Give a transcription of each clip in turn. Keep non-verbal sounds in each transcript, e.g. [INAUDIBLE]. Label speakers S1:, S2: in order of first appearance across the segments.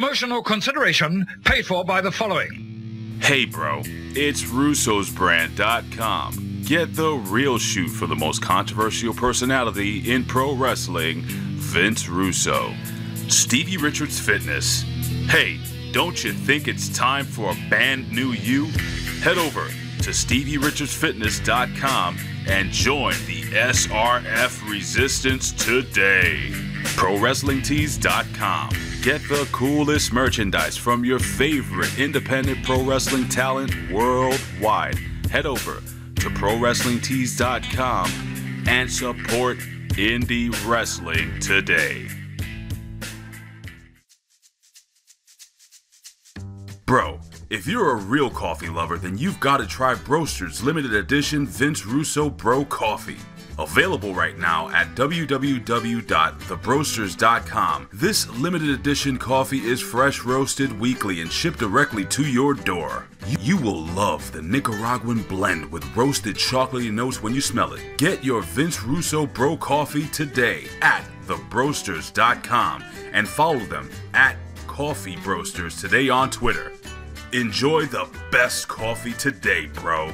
S1: Promotional consideration paid for by the following.
S2: Hey, bro, it's Russo'sBrand.com. Get the real shoot for the most controversial personality in pro wrestling, Vince Russo. Stevie Richards Fitness. Hey, don't you think it's time for a band new you? Head over to StevieRichardsFitness.com and join the SRF Resistance today. ProWrestlingTees.com. Get the coolest merchandise from your favorite independent pro wrestling talent worldwide. Head over to ProWrestlingTees.com and support indie wrestling today. Bro, if you're a real coffee lover, then you've got to try Broasters' limited edition Vince Russo Bro Coffee. Available right now at www.thebroasters.com. This limited edition coffee is fresh roasted weekly and shipped directly to your door. You will love the Nicaraguan blend with roasted chocolatey notes when you smell it. Get your Vince Russo Bro Coffee today at thebroasters.com and follow them at Coffee Broasters today on Twitter. Enjoy the best coffee today, bro.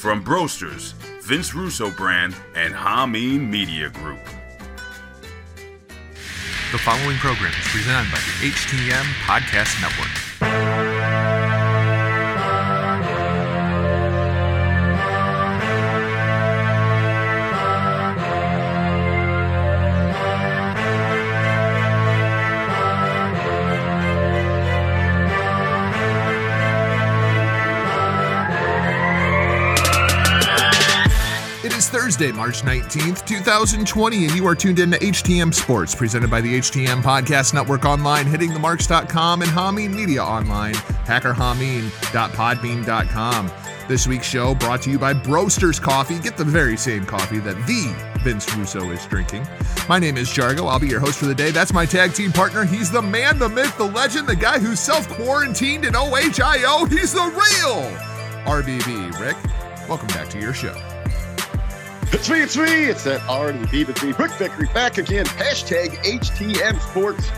S2: From Broasters, Vince Russo brand, and Hameen Media Group.
S3: The following program is presented by the HTM Podcast Network. Thursday, March 19th, 2020, and you are tuned in to HTM Sports, presented by the HTM Podcast Network online, hittingthemarks.com, and Hameen Media online, hackerhameen.podbean.com. This week's show brought to you by Broasters' Coffee. Get the very same coffee that the Vince Russo is drinking. My name is Jargo. I'll be your host for the day. That's my tag team partner. He's the man, the myth, the legend, the guy who self quarantined in OHIO. He's the real RBB. Rick, welcome back to your show.
S4: It's me, it's me. It's that R the B the B. Rick Vickery back again. Hashtag HTM Sports.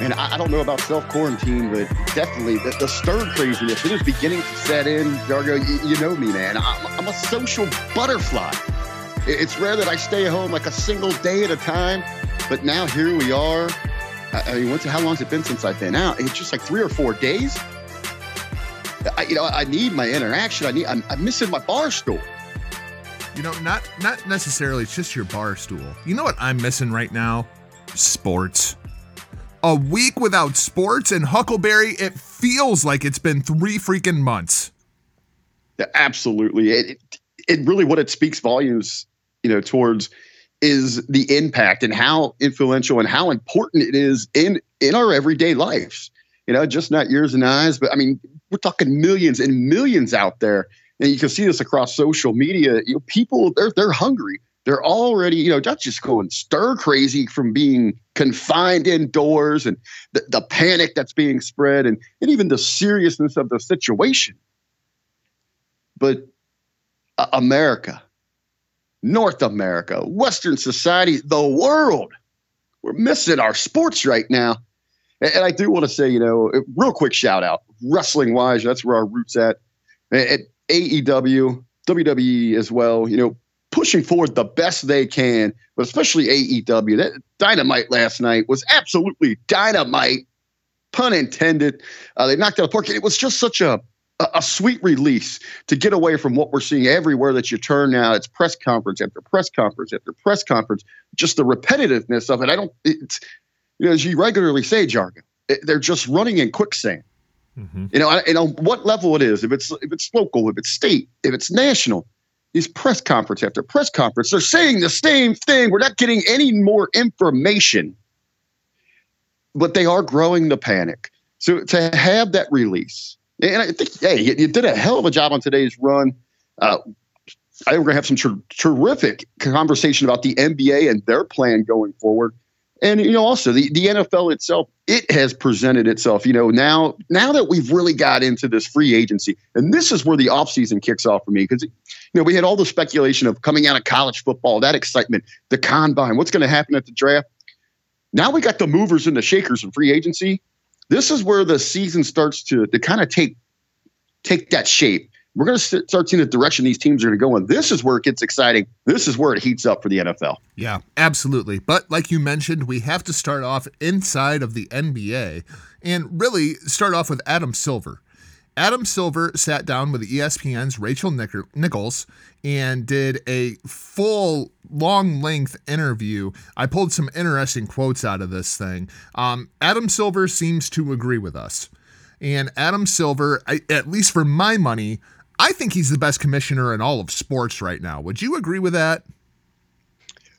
S4: And I, I don't know about self quarantine, but definitely the, the stir craziness it is beginning to set in. Jargo, you, you know me, man. I'm, I'm a social butterfly. It- It's rare that I stay home like a single day at a time, but now here we are. I, I mean, what's how long has it been since I've been out? It's just like three or four days. I, you know, I need my interaction. I need. I'm, I'm missing my bar stool.
S3: You know, not not necessarily it's just your bar stool. You know what I'm missing right now? Sports. A week without sports and Huckleberry, it feels like it's been three freaking months.
S4: Yeah, absolutely. It, it it really what it speaks volumes, you know, towards is the impact and how influential and how important it is in in our everyday lives. You know, just not yours and eyes, but I mean, we're talking millions and millions out there, and you can see this across social media. You know, people they're they're hungry. They're already, you know, not just going stir crazy from being confined indoors and the, the panic that's being spread and, and even the seriousness of the situation but uh, America, North America, Western society, the world, we're missing our sports right now. And, and I do want to say, you know, real quick shout out, wrestling wise, that's where our roots at. E AEW, WWE as well, you know, pushing forward the best they can, but especially AEW. That dynamite last night was absolutely dynamite, pun intended. Uh, they knocked out the park. It was just such a a, sweet release to get away from what we're seeing everywhere that you turn now. It's press conference after press conference after press conference. Just the repetitiveness of it. I don't. It's you know as you regularly say, Jargo. It, they're just running in quicksand. You know, and on what level it is, if it's if it's local, if it's state, if it's national, these press conference after press conference, they're saying the same thing. We're not getting any more information, but they are growing the panic. So to have that release, and I think, hey, you, you did a hell of a job on today's run. Uh, I think we're gonna have some ter- terrific conversation about the NBA and their plan going forward. And you know, also the, the NFL itself, it has presented itself. You know, now now that we've really got into this free agency, and this is where the offseason kicks off for me because you know we had all the speculation of coming out of college football, that excitement, the combine, what's going to happen at the draft. Now we got the movers and the shakers in free agency. this is where the season starts to to kind of take take that shape. We're going to start seeing the direction these teams are going to go in. This is where it gets exciting. This is where it heats up for the NFL.
S3: Yeah, absolutely. But like you mentioned, we have to start off inside of the NBA and really start off with Adam Silver. Adam Silver sat down with ESPN's Rachel Nichols and did a full long length interview. I pulled some interesting quotes out of this thing. Um, Adam Silver seems to agree with us. And Adam Silver, I, at least for my money, I think he's the best commissioner in all of sports right now. Would you agree with that?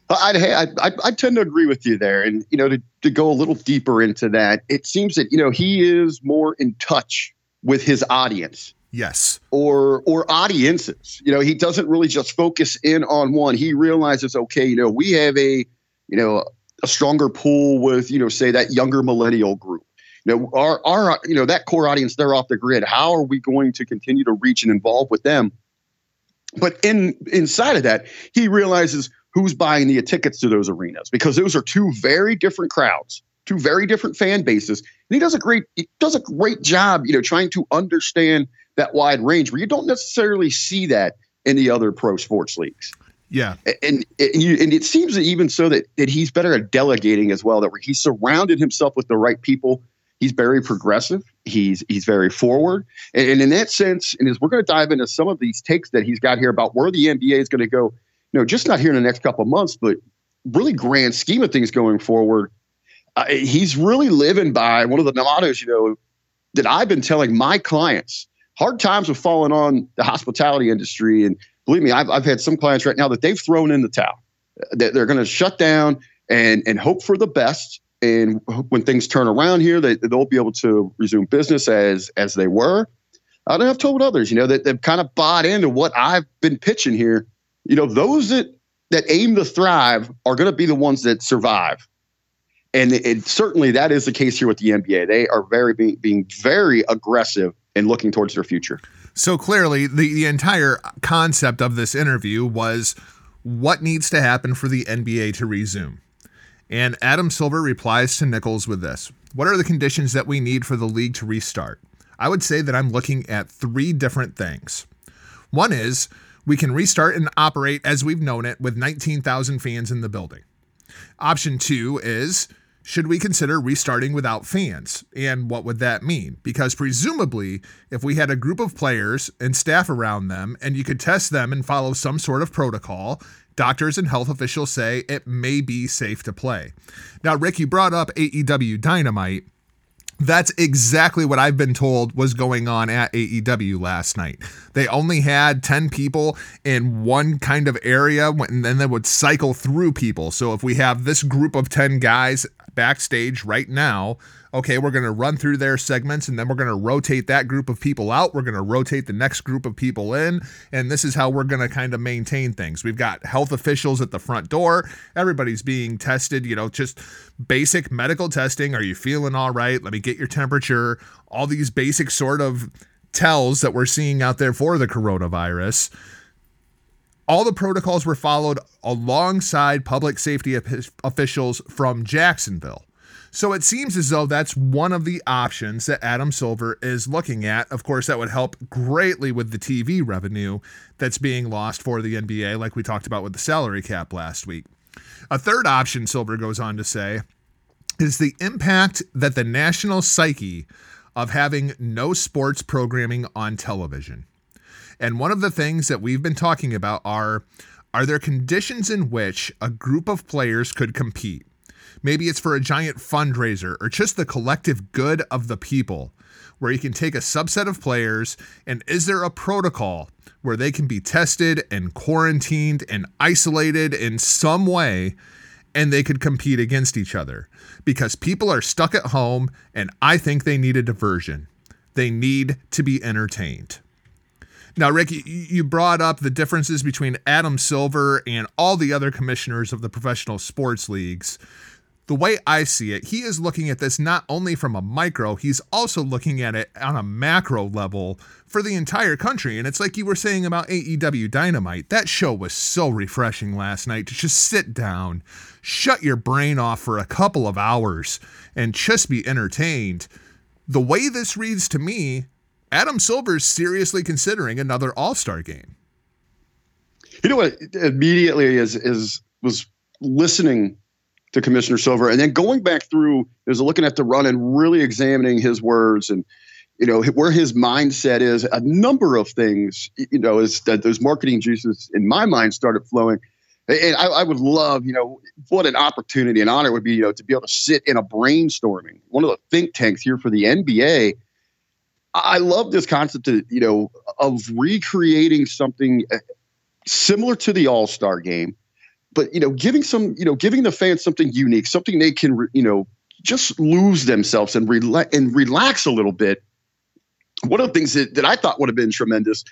S4: I'd, I'd, I'd, tend to agree with you there. And, you know, to, to go a little deeper into that, it seems that, you know, he is more in touch with his audience.
S3: Yes.
S4: Or or audiences. You know, he doesn't really just focus in on one. He realizes, okay, you know, we have a, you know, a stronger pool with, you know, say that younger millennial group. You know, our our you know, that core audience, they're off the grid. How are we going to continue to reach and involve with them? But in inside of that, he realizes who's buying the tickets to those arenas because those are two very different crowds two very different fan bases. And he does a great he does a great job, you know, trying to understand that wide range where you don't necessarily see that in the other pro sports leagues.
S3: Yeah,
S4: and and, you, and it seems that even so that that he's better at delegating as well. That where he's surrounded himself with the right people. He's very progressive. He's he's very forward, and, and in that sense, and as we're going to dive into some of these takes that he's got here about where the NBA is going to go, you know, just not here in the next couple of months, but really grand scheme of things going forward uh, he's really living by one of the mottos, you know, that I've been telling my clients. Hard times have fallen on the hospitality industry, and believe me, I've, I've had some clients right now that they've thrown in the towel. They're, they're going to shut down and and hope for the best. And when things turn around here, they, they'll be able to resume business as as they were. I And I've told others, you know, that they've kind of bought into what I've been pitching here. You know, those that that aim to thrive are going to be the ones that survive and it, certainly that is the case here with the NBA. They are very being, being very aggressive and looking towards their future.
S3: So clearly, the, the entire concept of this interview was what needs to happen for the NBA to resume. And Adam Silver replies to Nichols with this What are the conditions that we need for the league to restart? I would say that I'm looking at three different things. One is we can restart and operate as we've known it with 19,000 fans in the building. Option two is should we consider restarting without fans? And what would that mean? Because presumably, if we had a group of players and staff around them and you could test them and follow some sort of protocol, doctors and health officials say it may be safe to play. Now, Rick, you brought up AEW Dynamite. That's exactly what I've been told was going on at AEW last night. They only had 10 people in one kind of area and then they would cycle through people. So if we have this group of 10 guys backstage right now. Okay, we're going to run through their segments and then we're going to rotate that group of people out. We're going to rotate the next group of people in. And this is how we're going to kind of maintain things. We've got health officials at the front door. Everybody's being tested, you know, just basic medical testing. Are you feeling all right? Let me get your temperature. All these basic sort of tells that we're seeing out there for the coronavirus all the protocols were followed alongside public safety officials from Jacksonville. So it seems as though that's one of the options that Adam Silver is looking at. Of course, that would help greatly with the TV revenue that's being lost for the NBA, like we talked about with the salary cap last week. A third option, Silver goes on to say, is the impact that the national psyche of having no sports programming on television. And one of the things that we've been talking about are are there conditions in which a group of players could compete? Maybe it's for a giant fundraiser or just the collective good of the people, where you can take a subset of players and is there a protocol where they can be tested and quarantined and isolated in some way and they could compete against each other? Because people are stuck at home and I think they need a diversion. They need to be entertained. Now, Rick, you brought up the differences between Adam Silver and all the other commissioners of the professional sports leagues. The way I see it, he is looking at this not only from a micro, he's also looking at it on a macro level for the entire country. And it's like you were saying about AEW Dynamite. That show was so refreshing last night to just sit down, shut your brain off for a couple of hours, and just be entertained the way this reads to me, Adam Silver's seriously considering another All Star game.
S4: You know what? Immediately, is is was listening to Commissioner Silver and then going back through, is looking at the run and really examining his words and you know where his mindset is. A number of things, you know, is that those marketing juices in my mind started flowing. And I, I would love, you know, what an opportunity and honor would be, you know, to be able to sit in a brainstorming, one of the think tanks here for the NBA. I love this concept, of, you know, of recreating something uh, similar to the All Star game, but you know, giving some, you know, giving the fans something unique, something they can, you know, just lose themselves and relax and relax a little bit. One of the things that, that I thought would have been tremendous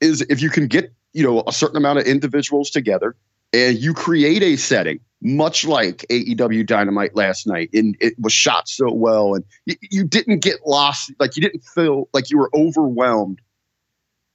S4: is if you can get, you know, a certain amount of individuals together and you create a setting much like AEW Dynamite last night, and it was shot so well, and you, you, didn't get lost, like you didn't feel like you were overwhelmed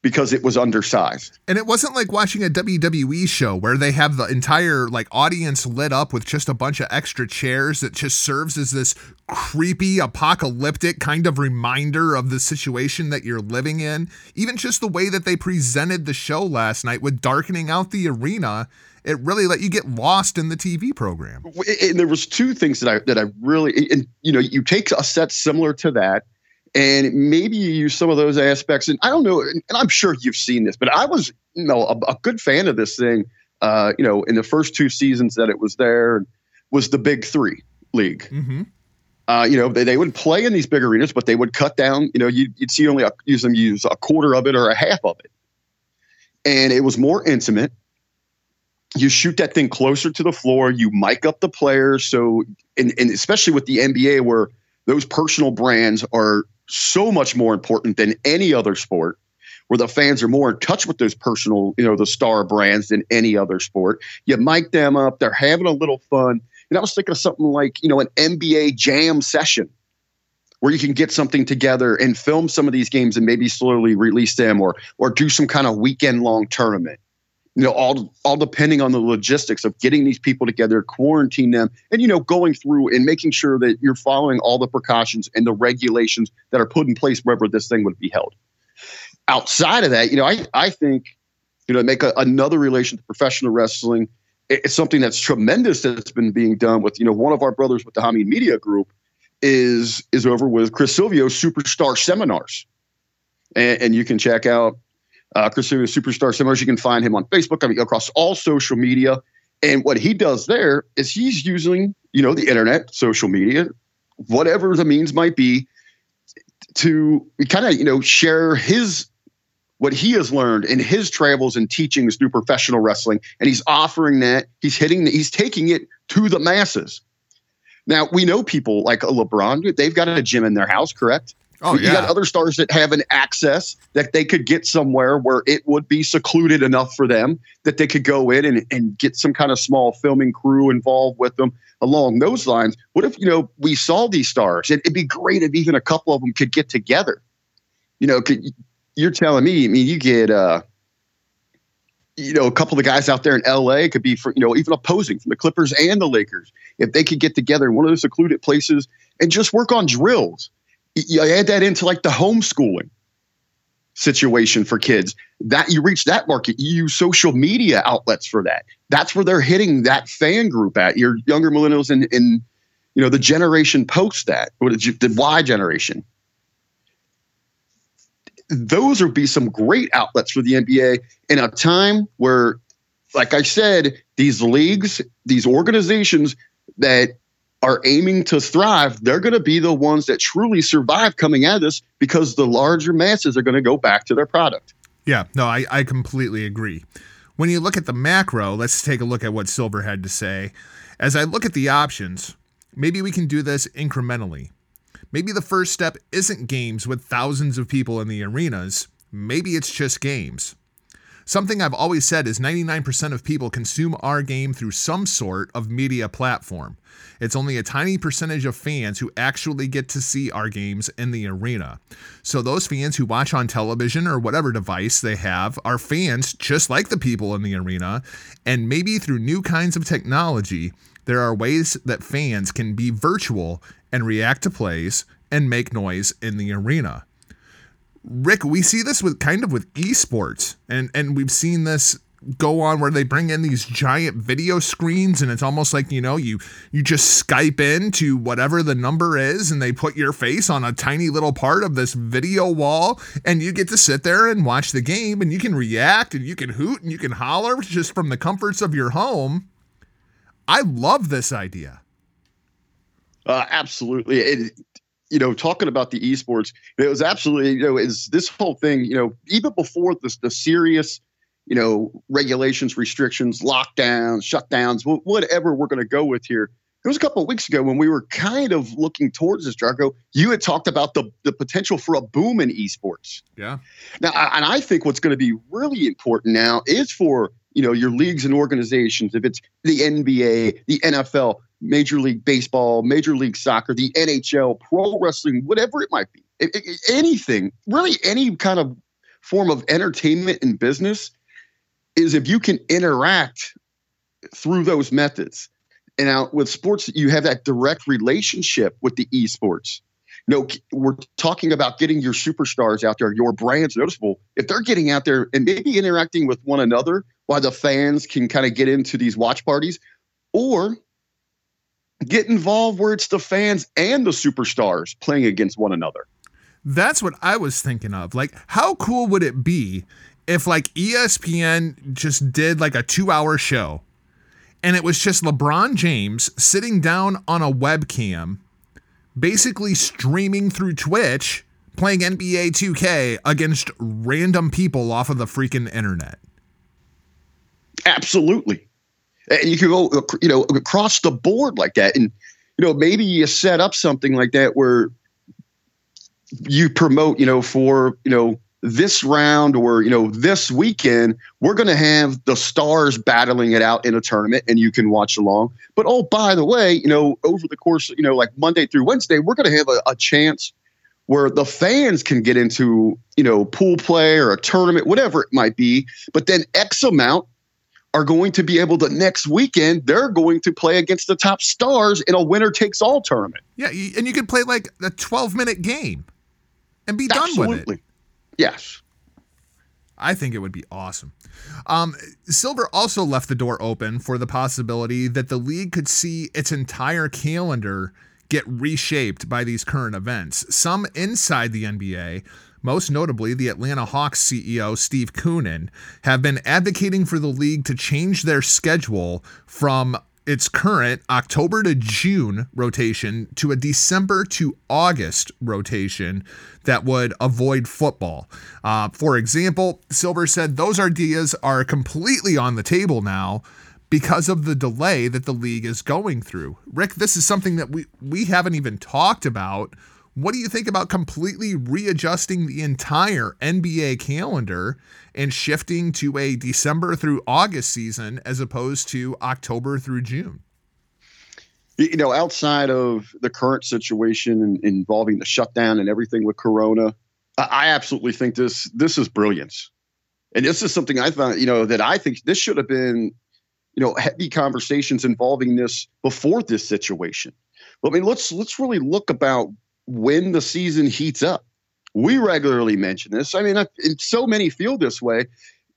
S4: because it was undersized.
S3: And it wasn't like watching a WWE show where they have the entire like audience lit up with just a bunch of extra chairs that just serves as this creepy apocalyptic kind of reminder of the situation that you're living in. Even just the way that they presented the show last night with darkening out the arena it really let you get lost in the TV program.
S4: And there was two things that I that I really and you know you take a set similar to that and maybe you use some of those aspects and I don't know and I'm sure you've seen this but I was you know a, a good fan of this thing uh, you know in the first two seasons that it was there was the Big 3 league.
S3: Mm-hmm.
S4: Uh, you know, they, they would play in these big arenas, but they would cut down, you know, you'd, you'd see only a, use them use a quarter of it or a half of it. And it was more intimate you shoot that thing closer to the floor. You mic up the players. So, and, and especially with the NBA, where those personal brands are so much more important than any other sport, where the fans are more in touch with those personal, you know, the star brands than any other sport. You mic them up. They're having a little fun. And I was thinking of something like, you know, an NBA jam session where you can get something together and film some of these games and maybe slowly release them or or do some kind of weekend long tournament you know, all all depending on the logistics of getting these people together, quarantine them, and you know, going through and making sure that you're following all the precautions and the regulations that are put in place wherever this thing would be held. Outside of that, you know, I I think, you know, make a, another relation to professional wrestling. It's something that's tremendous that's been being done with, you know, one of our brothers with the Hameen Media Group is is over with Chris Silvio Superstar Seminars, and, and you can check out uh, is a Superstar Seminars. You can find him on Facebook, I mean, across all social media. And what he does there is he's using, you know, the internet, social media, whatever the means might be, to kind of, you know, share his what he has learned in his travels and teachings through professional wrestling, and he's offering that. He's hitting, the, he's taking it to the masses. Now we know people like a LeBron; they've got a gym in their house, correct?
S3: Oh, you
S4: yeah. got other stars that have an access that they could get somewhere where it would be secluded enough for them that they could go in and, and get some kind of small filming crew involved with them along those lines. What if, you know, we saw these stars? It, would be great if even a couple of them could get together. You know, could, you're telling me, I mean, you get, uh, you know, a couple of the guys out there in LA could be for, you know, even opposing from the Clippers and the Lakers. If they could get together in one of those secluded places and just work on drills you add that into like the homeschooling situation for kids that you reach that market you use social media outlets for that. That's where they're hitting that fan group at. Your younger millennials and in you know the generation post that or the y generation. Those would be some great outlets for the nba in a time where like i said these leagues these organizations that are aiming to thrive, they're going to be the ones that truly survive coming at us because the larger masses are going to go back to their product.
S3: Yeah, no, I, I completely agree. When you look at the macro, let's take a look at what Silver had to say. As I look at the options, maybe we can do this incrementally. Maybe the first step isn't games with thousands of people in the arenas. Maybe it's just games. Something I've always said is 99% of people consume our game through some sort of media platform. It's only a tiny percentage of fans who actually get to see our games in the arena. So, those fans who watch on television or whatever device they have are fans just like the people in the arena. And maybe through new kinds of technology, there are ways that fans can be virtual and react to plays and make noise in the arena. Rick, we see this with kind of with esports, and and we've seen this go on where they bring in these giant video screens and it's almost like you know you you just skype in to whatever the number is and they put your face on a tiny little part of this video wall and you get to sit there and watch the game and you can react and you can hoot and you can holler just from the comforts of your home. I love this idea.
S4: Uh, absolutely. It, you know, talking about the esports, it was absolutely, you know, is this whole thing, you know, even before this, the serious, you know, regulations, restrictions, lockdowns, shutdowns, whatever we're going to go with here. It was a couple of weeks ago when we were kind of looking towards this, Jargo. You had talked about the the potential for a boom in esports.
S3: Yeah.
S4: Now, and I think what's going to be really important now is for you know your leagues and organizations. If it's the NBA, the NFL, Major League Baseball, Major League Soccer, the NHL, pro wrestling, whatever it might be, it, it, anything, really any kind of form of entertainment and business is if you can interact through those methods. And now with sports, you have that direct relationship with the esports. You know, we're talking about getting your superstars out there, your brands noticeable. If they're getting out there and maybe interacting with one another while the fans can kind of get into these watch parties, or get involved where it's the fans and the superstars playing against one another.
S3: That's what I was thinking of. Like, how cool would it be if, like, ESPN just did like a two hour show and it was just LeBron James sitting down on a webcam, basically streaming through Twitch, playing NBA 2K against random people off of the freaking internet?
S4: Absolutely. And you can go, you know, across the board like that. And, you know, maybe you set up something like that where you promote, you know, for, you know, this round or, you know, this weekend, we're going to have the stars battling it out in a tournament and you can watch along. But, oh, by the way, you know, over the course, you know, like Monday through Wednesday, we're going to have a, a chance where the fans can get into, you know, pool play or a tournament, whatever it might be. But then X amount are going to be able to next weekend they're going to play against the top stars in a winner takes all tournament.
S3: Yeah, and you could play like a 12 minute game and be
S4: Absolutely.
S3: done with it.
S4: Yes.
S3: I think it would be awesome. Um, Silver also left the door open for the possibility that the league could see its entire calendar get reshaped by these current events. Some inside the NBA most notably the Atlanta Hawks CEO Steve Koonin, have been advocating for the league to change their schedule from its current October to June rotation to a December to August rotation that would avoid football. Uh, for example, Silver said those ideas are completely on the table now because of the delay that the league is going through. Rick, this is something that we, we haven't even talked about what do you think about completely readjusting the entire NBA calendar and shifting to a December through August season as opposed to October through June?
S4: You know, outside of the current situation involving the shutdown and everything with Corona, I absolutely think this this is brilliance, and this is something I thought you know that I think this should have been you know heavy conversations involving this before this situation. But I mean, let's let's really look about when the season heats up. We regularly mention this. I mean, and so many feel this way.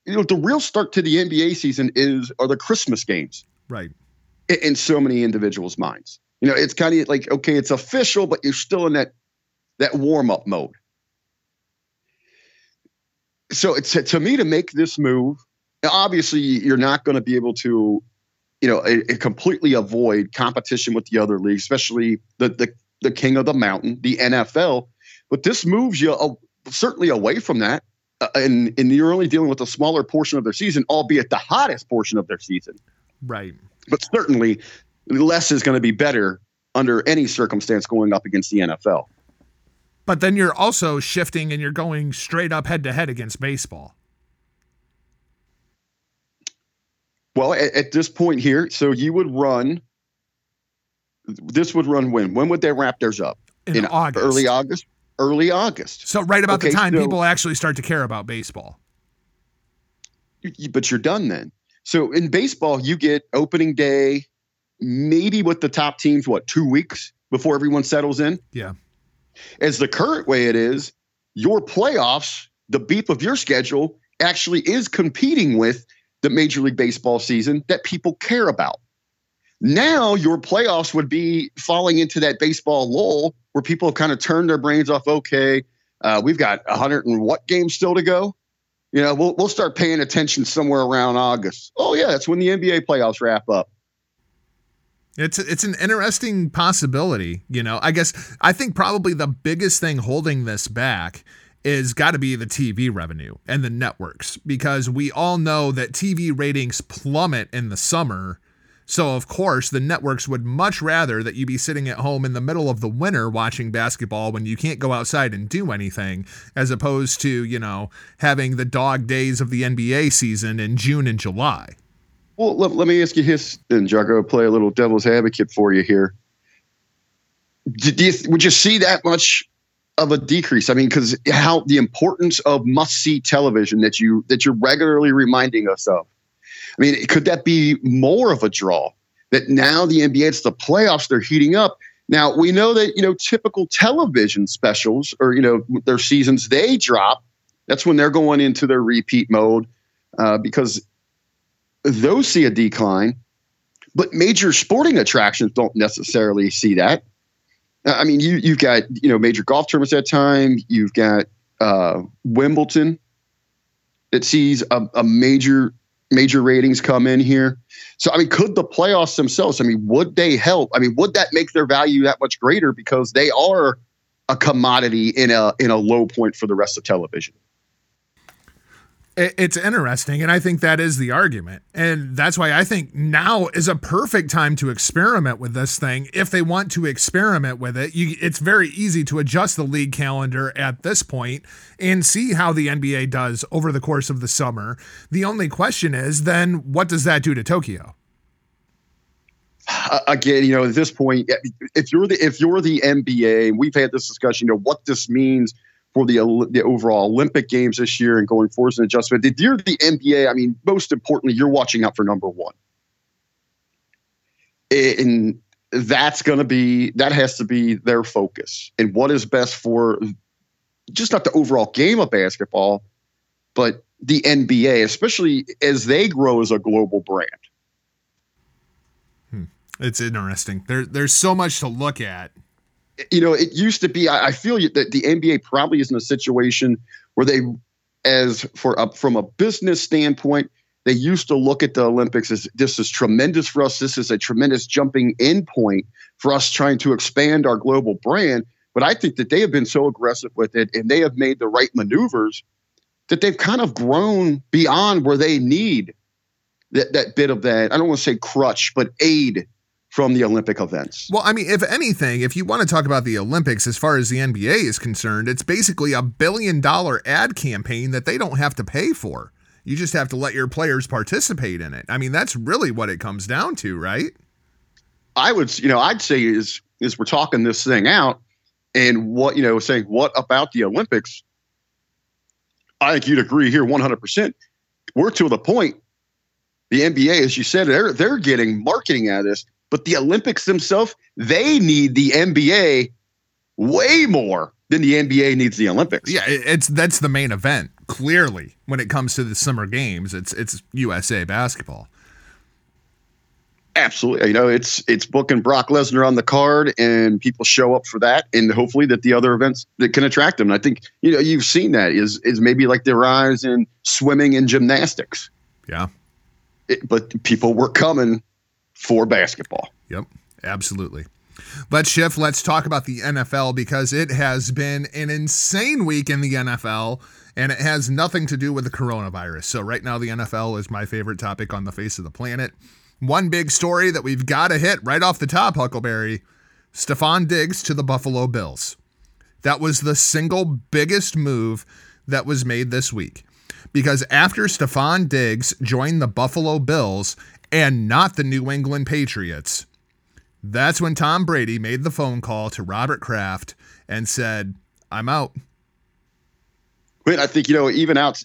S4: You know, the real start to the NBA season is are the Christmas games,
S3: right?
S4: In, in so many individuals' minds. You know, it's kind of like okay, it's official, but you're still in that that warm up mode. So it's to me to make this move. Obviously, you're not going to be able to, you know, completely avoid competition with the other leagues, especially the the the king of the mountain, the NFL. But this moves you uh, certainly away from that. Uh, and, and you're only dealing with a smaller portion of their season, albeit the hottest portion of their season.
S3: Right.
S4: But certainly less is going to be better under any circumstance going up against the NFL.
S3: But then you're also shifting and you're going straight up head to head against baseball.
S4: Well, at, at, this point here, so you would run this would run when? When would they wrap theirs up?
S3: In, in August.
S4: Early August? Early August.
S3: So right about okay, the time so, people actually start to care about baseball.
S4: But you're done then. So in baseball, you get opening day, maybe with the top teams, what, two weeks before everyone settles in?
S3: Yeah.
S4: As the current way it is, your playoffs, the beep of your schedule, actually is competing with the Major League Baseball season that people care about. Now your playoffs would be falling into that baseball lull where people have kind of turned their brains off. Okay, uh, we've got 100 and what games still to go? You know, we'll we'll start paying attention somewhere around August. Oh yeah, that's when the NBA playoffs wrap up.
S3: It's it's an interesting possibility, you know. I guess I think probably the biggest thing holding this back is got to be the TV revenue and the networks because we all know that TV ratings plummet in the summer so, of course, the networks would much rather that you be sitting at home in the middle of the winter watching basketball when you can't go outside and do anything, as opposed to, you know, having the dog days of the NBA season in June and July.
S4: Well, let, let me ask you this, then, Jargo, play a little devil's advocate for you here. Do you, would you see that much of a decrease? I mean, because how the importance of must-see television that you that you're regularly reminding us of I mean, could that be more of a draw? That now the NBA, it's the playoffs, they're heating up. Now we know that you know typical television specials or you know their seasons they drop. That's when they're going into their repeat mode uh, because those see a decline. But major sporting attractions don't necessarily see that. I mean, you you've got you know major golf tournaments at that time. You've got uh, Wimbledon that sees a, a major major ratings come in here. So, I mean, could the playoffs themselves, I mean, would they help? I mean, would that make their value that much greater because they are a commodity in a in a low point for the rest of television?
S3: It's interesting and i think that is the argument. And that's why i think now is a perfect time to experiment with this thing. If they want to experiment with it you, it's very easy to adjust the league calendar at this point and see how the nba does over the course of the summer. The only question is then what does that do to tokyo?
S4: Uh, again, you know, at this point, if you're the if you're the NBA, we've had this discussion, you know, what this means for the the overall Olympic Games this year and going forward as an adjustment. If you're the NBA, I mean, most importantly, you're watching out for number one, and that's going to be that has to be their focus and what is best for just not the overall game of basketball, but the NBA, especially as they grow as a global brand.
S3: Hmm. It's interesting. There, there's so much to look at
S4: you know, it used to be. I, I feel that the NBA probably is in a situation where they, as for a, from a business standpoint, they used to look at the Olympics as this is tremendous for us. This is a tremendous jumping in point for us trying to expand our global brand. But I think that they have been so aggressive with it and they have made the right maneuvers that they've kind of grown beyond where they need that, that bit of that, I don't want to say crutch, but aid from the Olympic events.
S3: Well, I mean, if anything, if you want to talk about the Olympics as far as the NBA is concerned, it's basically a billion dollar ad campaign that they don't have to pay for. You just have to let your players participate in it. I mean, that's really what it comes down to, right?
S4: I would, you know, I'd say is is we're talking this thing out and what, you know, saying what about the Olympics? I think you'd agree here 100%. We're to the point the NBA, as you said, they're they're getting marketing out of this. But the Olympics themselves, they need the NBA way more than the NBA needs the Olympics.
S3: Yeah, it's that's the main event. Clearly, when it comes to the summer games, it's it's USA basketball.
S4: Absolutely, you know it's it's booking Brock Lesnar on the card, and people show up for that, and hopefully that the other events that can attract them. And I think you know you've seen that is is maybe like the rise in swimming and gymnastics.
S3: Yeah,
S4: it, but people were coming for basketball.
S3: Yep, absolutely. Let's shift. Let's talk about the NFL because it has been an insane week in the NFL and it has nothing to do with the coronavirus. So, right now, the NFL is my favorite topic on the face of the planet. One big story that we've got to hit right off the top, Huckleberry Stefon Diggs to the Buffalo Bills. That was the single biggest move that was made this week. Because after Stefon Diggs joined the Buffalo Bills, and not the New England Patriots. That's when Tom Brady made the phone call to Robert Kraft and said, I'm out.
S4: But I think, you know, even out,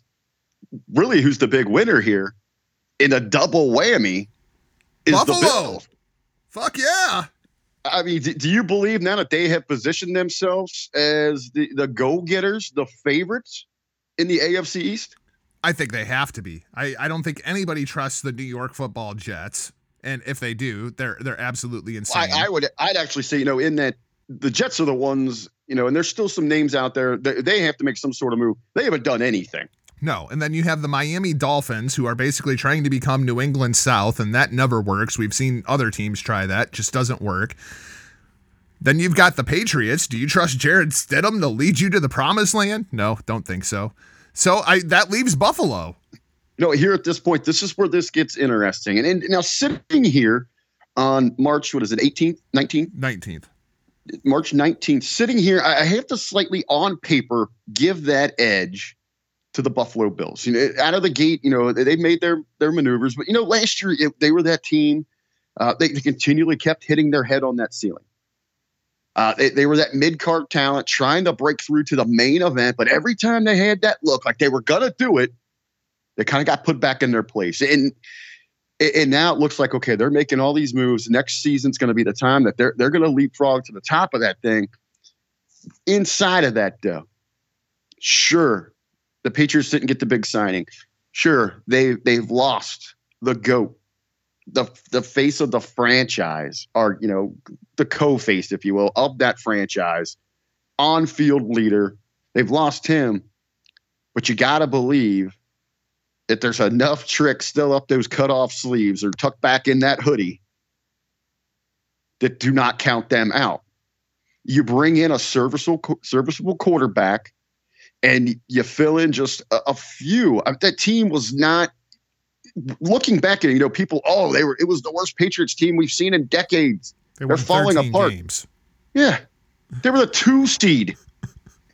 S4: really, who's the big winner here in a double whammy is Buffalo. the Bills.
S3: Fuck yeah.
S4: I mean, do you believe now that they have positioned themselves as the, the go getters, the favorites in the AFC East?
S3: I think they have to be. I, I don't think anybody trusts the New York football Jets. And if they do, they're they're absolutely insane.
S4: I, I would I'd actually say, you know, in that the Jets are the ones, you know, and there's still some names out there that they have to make some sort of move. They haven't done anything.
S3: No. And then you have the Miami Dolphins, who are basically trying to become New England South, and that never works. We've seen other teams try that, just doesn't work. Then you've got the Patriots. Do you trust Jarrett Stidham to lead you to the promised land? No, don't think so. So I that leaves Buffalo.
S4: No, here at this point, this is where this gets interesting. And, and now sitting here on March, what is it, 18th, 19th?
S3: 19th.
S4: March 19th, sitting here, I have to slightly on paper give that edge to the Buffalo Bills. You know, out of the gate, you know, they made their their maneuvers, but you know, last year it, they were that team. Uh, they, they, continually kept hitting their head on that ceiling. Uh, they, they were that mid card talent trying to break through to the main event, but every time they had that look like they were gonna do it, they kind of got put back in their place. And and now it looks like okay, they're making all these moves. Next season's going to be the time that they're they're going to leapfrog to the top of that thing. Inside of that, though, sure, the Patriots didn't get the big signing. Sure, they they've lost the goat, the the face of the franchise, or you know, the co-face, if you will, of that franchise, on-field leader. They've lost him, but you got to believe that there's enough tricks still up those cut off sleeves or tucked back in that hoodie that do not count them out. You bring in a serviceable serviceable quarterback and you fill in just a, a few. That team was not looking back at it, you know, people, oh, they were it was the worst Patriots team we've seen in decades. They are falling apart. Games. Yeah. They were the two seed.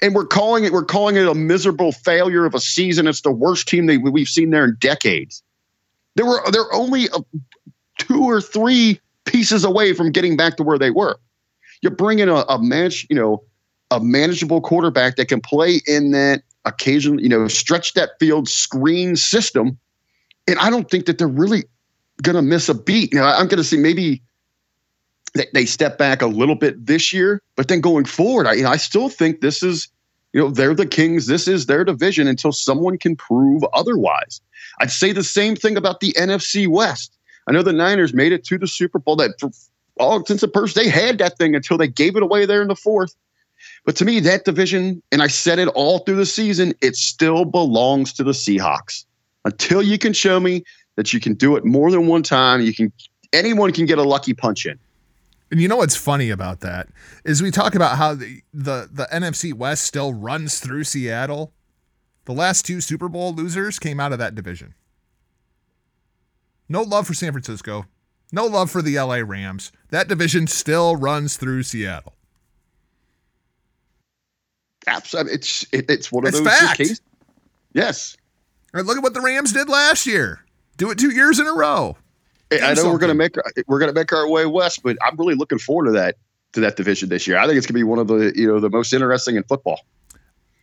S4: and we're calling it we're calling it a miserable failure of a season. It's the worst team that we've seen there in decades. There were they're only a, two or three pieces away from getting back to where they were. You bring in a, a match, you know, a manageable quarterback that can play in that occasion, you know, stretch that field screen system. And I don't think that they're really going to miss a beat. Now, I'm going to see maybe they step back a little bit this year, but then going forward, I, you know, I still think this is, you know, they're the Kings. This is their division until someone can prove otherwise. I'd say the same thing about the NFC West. I know the Niners made it to the Super Bowl. That for all since the first they had that thing until they gave it away there in the fourth. But to me, that division, and I said it all through the season, it still belongs to the Seahawks. Until you can show me that you can do it more than one time, you can anyone can get a lucky punch in.
S3: And you know what's funny about that is we talk about how the, the the NFC West still runs through Seattle. The last two Super Bowl losers came out of that division. No love for San Francisco. No love for the LA Rams. That division still runs through Seattle.
S4: Absolutely, it's it, it's one of
S3: it's
S4: those
S3: fact.
S4: cases. Yes.
S3: Look at what the Rams did last year. Do it two years in a row.
S4: Do I know something. we're gonna make we're gonna make our way west, but I'm really looking forward to that to that division this year. I think it's gonna be one of the you know the most interesting in football.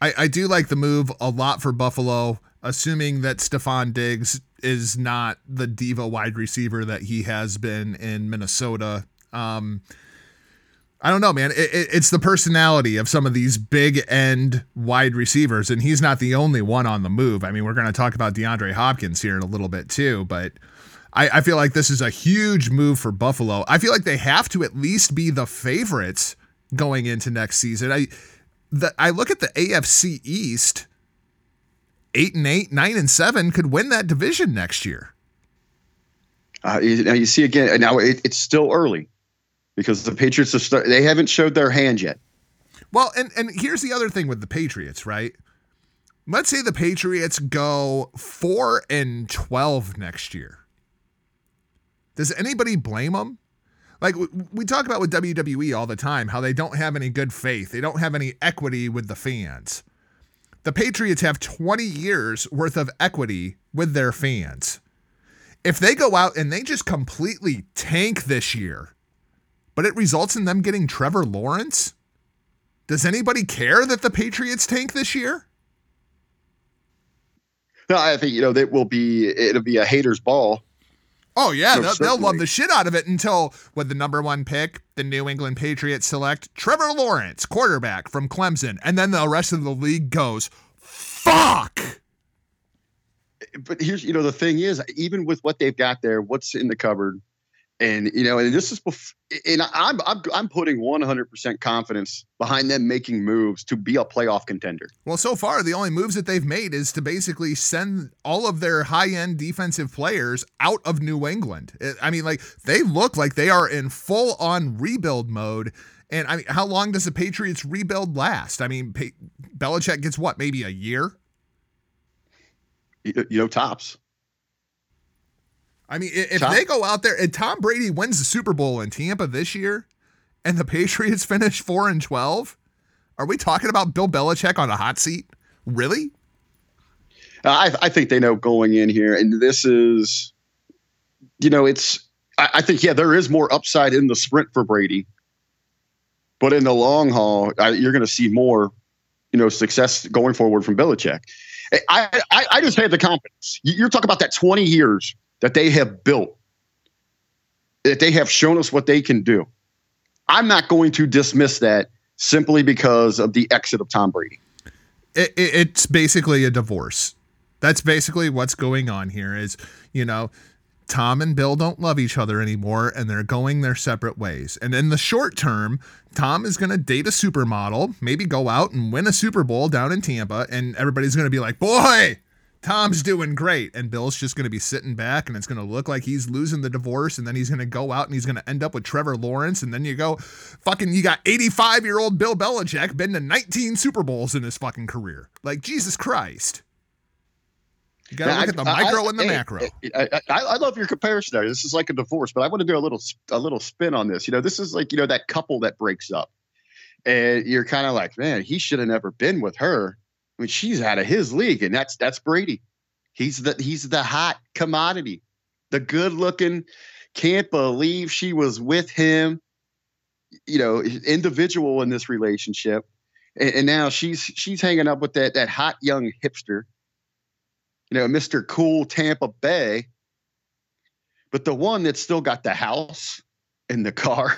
S3: I, I do like the move a lot for Buffalo, assuming that Stefon Diggs is not the diva wide receiver that he has been in Minnesota. Um, I don't know, man. It, it, it's the personality of some of these big end wide receivers, and he's not the only one on the move. I mean, we're going to talk about DeAndre Hopkins here in a little bit too, but I, I feel like this is a huge move for Buffalo. I feel like they have to at least be the favorites going into next season. I the, I look at the AFC East, eight and eight, nine and seven could win that division next year.
S4: Uh, now you see again. Now it, it's still early because the Patriots have start, they haven't showed their hand yet.
S3: Well, and and here's the other thing with the Patriots, right? Let's say the Patriots go 4 and 12 next year. Does anybody blame them? Like we talk about with WWE all the time how they don't have any good faith. They don't have any equity with the fans. The Patriots have 20 years worth of equity with their fans. If they go out and they just completely tank this year, but it results in them getting Trevor Lawrence? Does anybody care that the Patriots tank this year?
S4: No, I think you know that will be it'll be a hater's ball
S3: Oh yeah,
S4: So
S3: they'll, they'll love the shit out of it until with the number one pick, the New England Patriots select Trevor Lawrence, quarterback from Clemson, and then the rest of the league goes, "Fuck."
S4: but here's you know the thing is even with what they've got there what's in the cupboard and you know and this is bef- and i'm i'm, I'm putting 100% confidence behind them making moves to be a playoff contender
S3: Well, so far the only moves that they've made is to basically send all of their high-end defensive players out of New England. I mean, like they look like they are in full-on rebuild mode. And I mean, how long does the Patriots rebuild last? I mean, pa- Belichick gets what, maybe a year?
S4: you, you know tops
S3: I mean, if
S4: Tom-
S3: they go out there and Tom Brady wins the Super Bowl in Tampa this year, and the [LAUGHS] Patriots finish four and twelve, are we talking about Bill Belichick on a hot seat? Really?
S4: I, I think they know going in here, and this is, you know, it's. I, I think yeah, there is more upside in the sprint for Brady, but in the long haul, I, you're going to see more, you know, success going forward from Belichick. I, I I just have the confidence. You're talking about that 20 years that they have built, that they have shown us what they can do. I'm not going to dismiss that simply because of the exit of Tom Brady.
S3: it, it, it's basically a divorce. That's basically what's going on here is, you know, Tom and Bill don't love each other anymore and they're going their separate ways. And in the short term, Tom is going to date a supermodel, maybe go out and win a Super Bowl down in Tampa and everybody's going to be like, "Boy, Tom's doing great." And Bill's just going to be sitting back and it's going to look like he's losing the divorce and then he's going to go out and he's going to end up with Trevor Lawrence and then you go fucking you got 85-year-old Bill Belichick been to 19 Super Bowls in his fucking career. Like Jesus Christ. You got to look at the
S4: I-
S3: micro
S4: I-
S3: and the macro.
S4: I, I, I love your comparison there. This is like a divorce, but I want to do a little a little spin on this. You know, this is like you know that couple that breaks up, and you're kind of like, man, he should have never been with her. I mean, she's out of his league, and that's that's Brady. He's the he's the hot commodity, the good looking. Can't believe she was with him. You know, individual in this relationship, and, and now she's she's hanging up with that that hot young hipster you know, Mr. Cool Tampa Bay. But the one that's still got the house and the car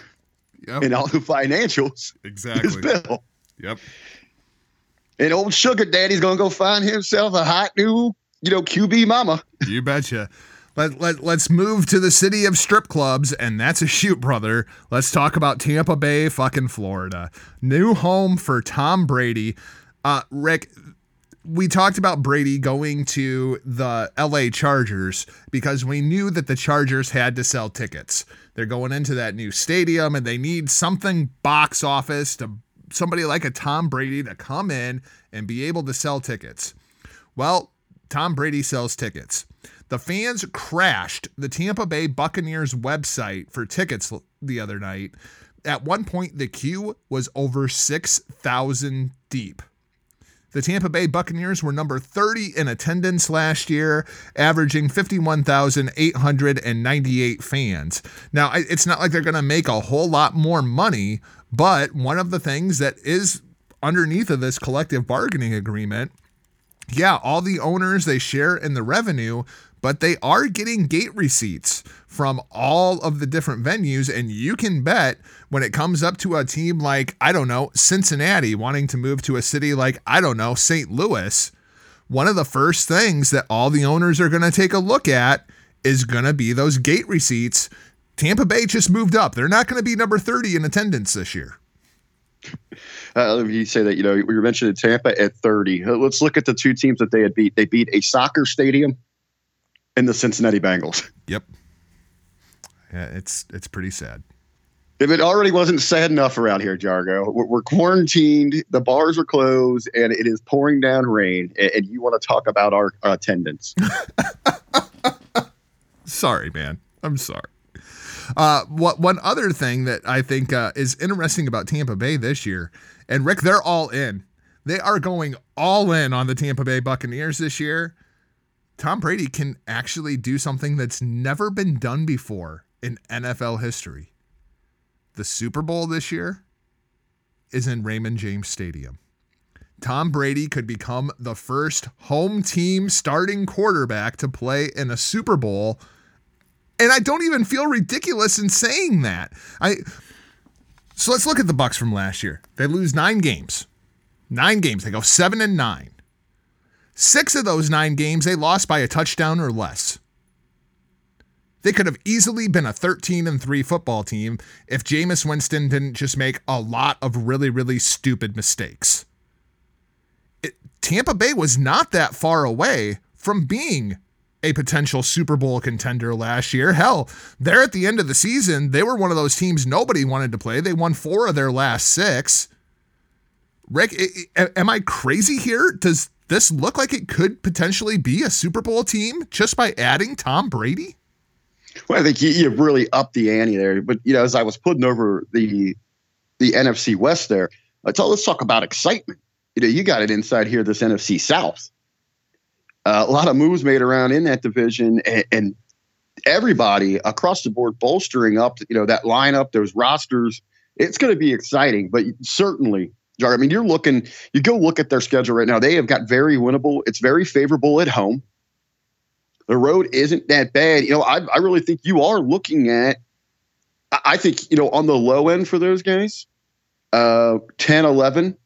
S3: Yep,
S4: and all the financials is
S3: exactly.
S4: Bill.
S3: Yep.
S4: And old sugar daddy's gonna go find himself a hot new, you know, QB mama.
S3: You betcha. Let, let, let's move to the city of strip clubs, and that's a shoot, brother. Let's talk about Tampa Bay, fucking Florida. New home for Tom Brady. Uh, Rick, we talked about Brady going to the LA Chargers because we knew that the Chargers had to sell tickets. They're going into that new stadium and they need something box office to somebody like a Tom Brady to come in and be able to sell tickets. Well, Tom Brady sells tickets. The fans crashed the Tampa Bay Buccaneers website for tickets the other night. At one point, the queue was over 6,000 deep. The Tampa Bay Buccaneers were number 30 in attendance last year, averaging 51,898 fans. Now, it's not like they're going to make a whole lot more money, but one of the things that is underneath of this collective bargaining agreement yeah, all the owners they share in the revenue, but they are getting gate receipts from all of the different venues. And you can bet when it comes up to a team like, I don't know, Cincinnati wanting to move to a city like, I don't know, St. Louis, one of the first things that all the owners are going to take a look at is going to be those gate receipts. Tampa Bay just moved up. They're not going to be number 30 in attendance this year.
S4: Uh, you say that, you know, we were mentioning Tampa at 30. Uh, Let's look at the two teams that they had beat. They beat a soccer stadium and the Cincinnati Bengals.
S3: Yep. Yeah, it's it's pretty sad.
S4: If it already wasn't sad enough around here, Jargo, we're, we're quarantined, the bars are closed, and it is pouring down rain. And, and you want to talk about our attendance? [LAUGHS]
S3: Sorry, man. I'm sorry. Uh, what one other thing that I think uh, is interesting about Tampa Bay this year, and Rick, they're all in. They are going all in on the Tampa Bay Buccaneers this year. Tom Brady can actually do something that's never been done before in NFL history. The Super Bowl this year is in Raymond James Stadium. Tom Brady could become the first home team starting quarterback to play in a Super Bowl and I don't even feel ridiculous in saying that. I so let's look at the Bucs from last year. They lose nine games, nine games. They go seven and nine. Six of those nine games they lost by a touchdown or less. They could have easily been a 13 and 3 football team if Jameis Winston didn't just make a lot of really, really stupid mistakes. It, Tampa Bay was not that far away from being a potential Super Bowl contender last year. Hell, they're at the end of the season. They were one of those teams nobody wanted to play. They won four of their last six. Rick, am I crazy here? Does this look like it could potentially be a Super Bowl team just by adding Tom Brady?
S4: Well, I think you, you really upped the ante there. But you know, as I was putting over the the NFC West there, let's let's talk about excitement. You know, you got it inside here, this NFC South. Uh, a lot of moves made around in that division, and, and everybody across the board bolstering up. You know, that lineup, those rosters. It's going to be exciting, but certainly I mean, you're looking, you go look at their schedule right now. They have got very winnable. It's very favorable at home the road isn't that bad. You know, I, I really think you are looking at, I think, you know, on the low end for those guys, uh, 10, 11.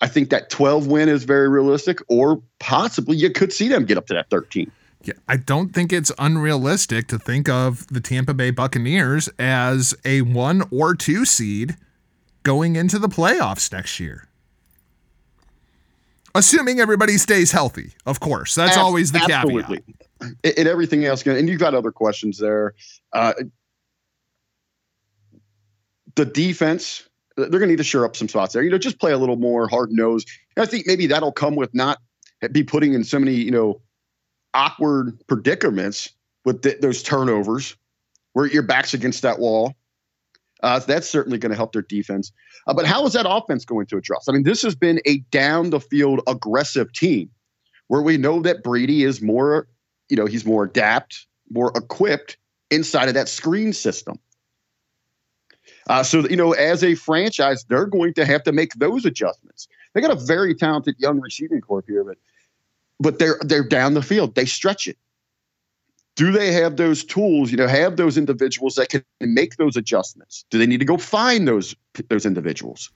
S4: I think that 12 win is very realistic, or possibly you could see them get up to that 13.
S3: Yeah, I don't think it's unrealistic to think of the Tampa Bay Buccaneers as a one or two seed going into the playoffs next year. Assuming everybody stays healthy, of course. That's always the absolutely. caveat
S4: and everything else. And you've got other questions there. Uh, the defense, they're going to need to shore up some spots there. You know, just play a little more hard nosed. I think maybe that'll come with not be putting in so many, you know, awkward predicaments with th- those turnovers where your back's against that wall. Uh, that's certainly going to help their defense. Uh, but how is that offense going to adjust? I mean, this has been a down the field aggressive team where we know that Brady is more you know, he's more adapt, more equipped inside of that screen system. Uh, so, you know, as a franchise, they're going to have to make those adjustments. They got a very talented young receiving corps here, but but they're they're down the field. They stretch it. Do they have those tools? You know, have those individuals that can make those adjustments? Do they need to go find those those individuals?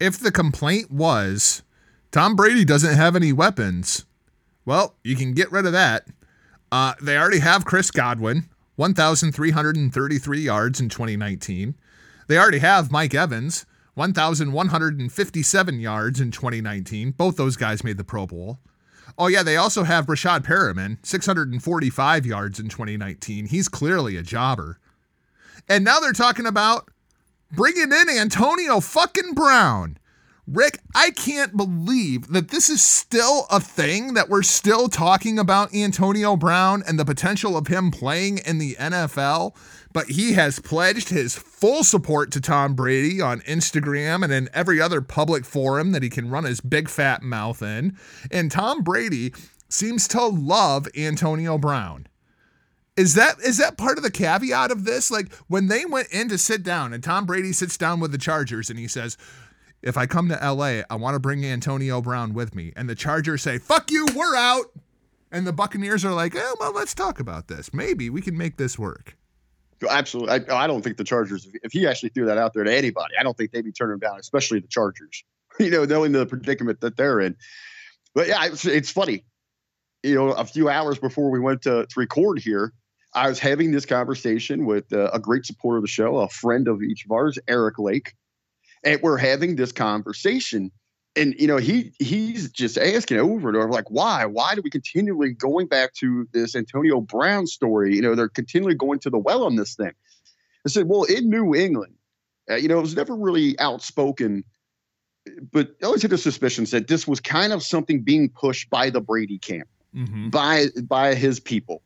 S3: If the complaint was Tom Brady doesn't have any weapons, well, you can get rid of that. Uh, they already have Chris Godwin, 1,333 yards in 2019. They already have Mike Evans, 1,157 yards in 2019. Both those guys made the Pro Bowl. Oh, yeah, they also have Breshad Perriman, 645 yards in 2019. He's clearly a jobber. And now they're talking about bringing in Antonio fucking Brown. Rick, I can't believe that this is still a thing that we're still talking about Antonio Brown and the potential of him playing in the NFL. But he has pledged his full support to Tom Brady on Instagram and in every other public forum that he can run his big fat mouth in. And Tom Brady seems to love Antonio Brown. Is that is that part of the caveat of this? Like when they went in to sit down and Tom Brady sits down with the Chargers and he says, if I come to LA, I want to bring Antonio Brown with me. And the Chargers say, fuck you, we're out. And the Buccaneers are like, eh, well, let's talk about this. Maybe we can make this work.
S4: Absolutely. I, I don't think the Chargers, if he actually threw that out there to anybody, I don't think they'd be turning down, especially the Chargers, [LAUGHS] you know, knowing the predicament that they're in. But yeah, it's, it's funny. You know, a few hours before we went to, to record here, I was having this conversation with uh, a great supporter of the show, a friend of each of ours, Eric Lake and we're having this conversation and you know he he's just asking over and over like why why do we continually going back to this antonio brown story you know they're continually going to the well on this thing i said well in new england uh, you know it was never really outspoken but i always had the suspicions that this was kind of something being pushed by the brady camp mm-hmm. by by his people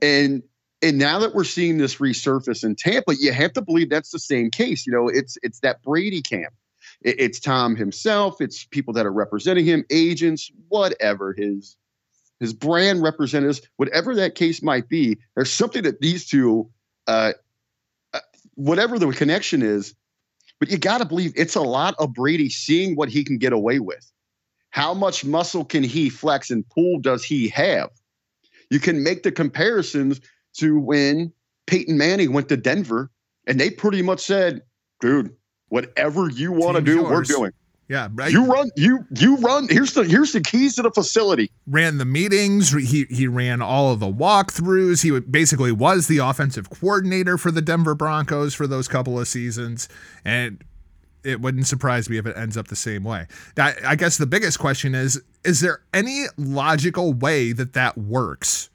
S4: and and now that we're seeing this resurface in Tampa, you have to believe that's the same case. You know, it's it's that Brady camp. It, it's Tom himself. It's people that are representing him, agents, whatever his his brand representatives, whatever that case might be. There's something that these two, uh, uh whatever the connection is, but you got to believe it's a lot of Brady seeing what he can get away with. How much muscle can he flex and pull does he have? You can make the comparisons to when Peyton Manning went to Denver and they pretty much said, dude, whatever you want to do, yours. we're doing.
S3: Yeah, right.
S4: You run, you you run. Here's the here's the keys to the facility.
S3: Ran the meetings. He he ran all of the walkthroughs. He basically was the offensive coordinator for the Denver Broncos for those couple of seasons, and it wouldn't surprise me if it ends up the same way. I, I guess the biggest question is: Is there any logical way that that works?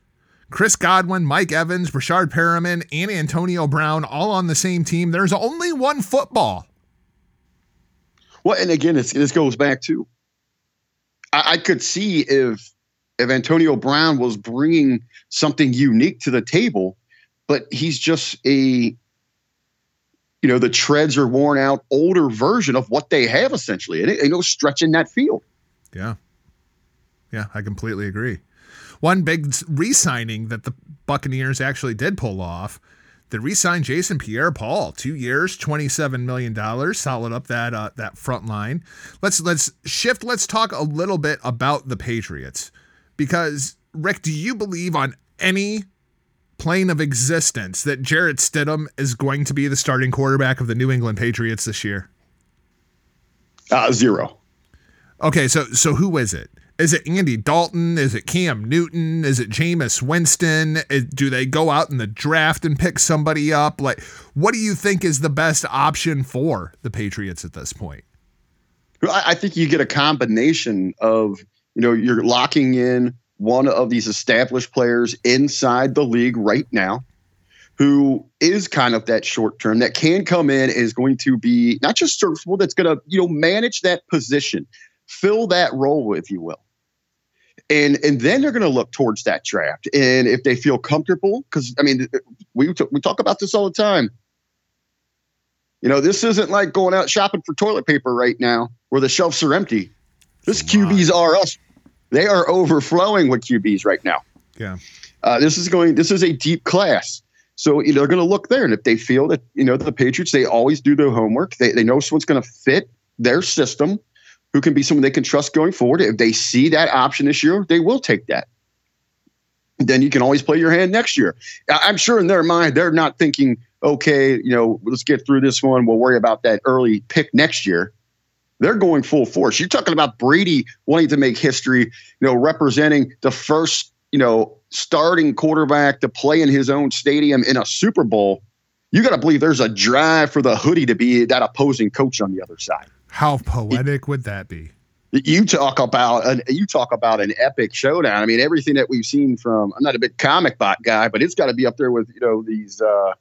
S3: Chris Godwin, Mike Evans, Breshad Perriman, and Antonio Brown all on the same team. There's only one football.
S4: Well, and again, this goes back to I, I could see if if Antonio Brown was bringing something unique to the table, but he's just a you know the treads are worn out older version of what they have essentially. And you know stretching that field.
S3: Yeah. Yeah i completely agree. One big re-signing that the buccaneers actually did pull off they re-signed Jason Pierre-Paul, two years, twenty-seven million dollars, solid up that uh, that front line. Let's let's shift. Let's talk a little bit about the Patriots, because Rick, do you believe on any plane of existence that Jarrett Stidham is going to be the starting quarterback of the New England Patriots this year?
S4: Uh, zero.
S3: Okay, so so who is it? Is it Andy Dalton? Is it Cam Newton? Is it Jameis Winston? Do they go out in the draft and pick somebody up? Like, what do you think is the best option for the Patriots at this point?
S4: I think you get a combination of, you know, you're locking in one of these established players inside the league right now who is kind of that short term that can come in is going to be not just serviceable that's going to you know manage that position fill that role if you will and and then they're going to look towards that draft. And if they feel comfortable because i mean we, t- we talk about this all the time. You know this isn't like going out shopping for toilet paper right now where the shelves are empty. This qb's are us. They are overflowing with qb's right now.
S3: Yeah.
S4: Uh, this is going this is a deep class. So you know, they're going to look there and if they feel that you know the patriots they always do their homework. They, they know someone's going to fit their system who can be someone they can trust going forward. If they see that option this year, they will take that. Then you can always play your hand next year. I'm sure in their mind, they're not thinking, okay, you know, let's get through this one. We'll worry about that early pick next year. They're going full force. You're talking about Brady wanting to make history, you know, representing the first, you know, starting quarterback to play in his own stadium in a Super Bowl. You got to believe there's a drive for the hoodie to be that opposing coach on the other side.
S3: How poetic would that be?
S4: You talk about an you talk about an epic showdown. I mean, everything that we've seen from I'm not a big comic bot guy, but it's got to be up there with you know these uh,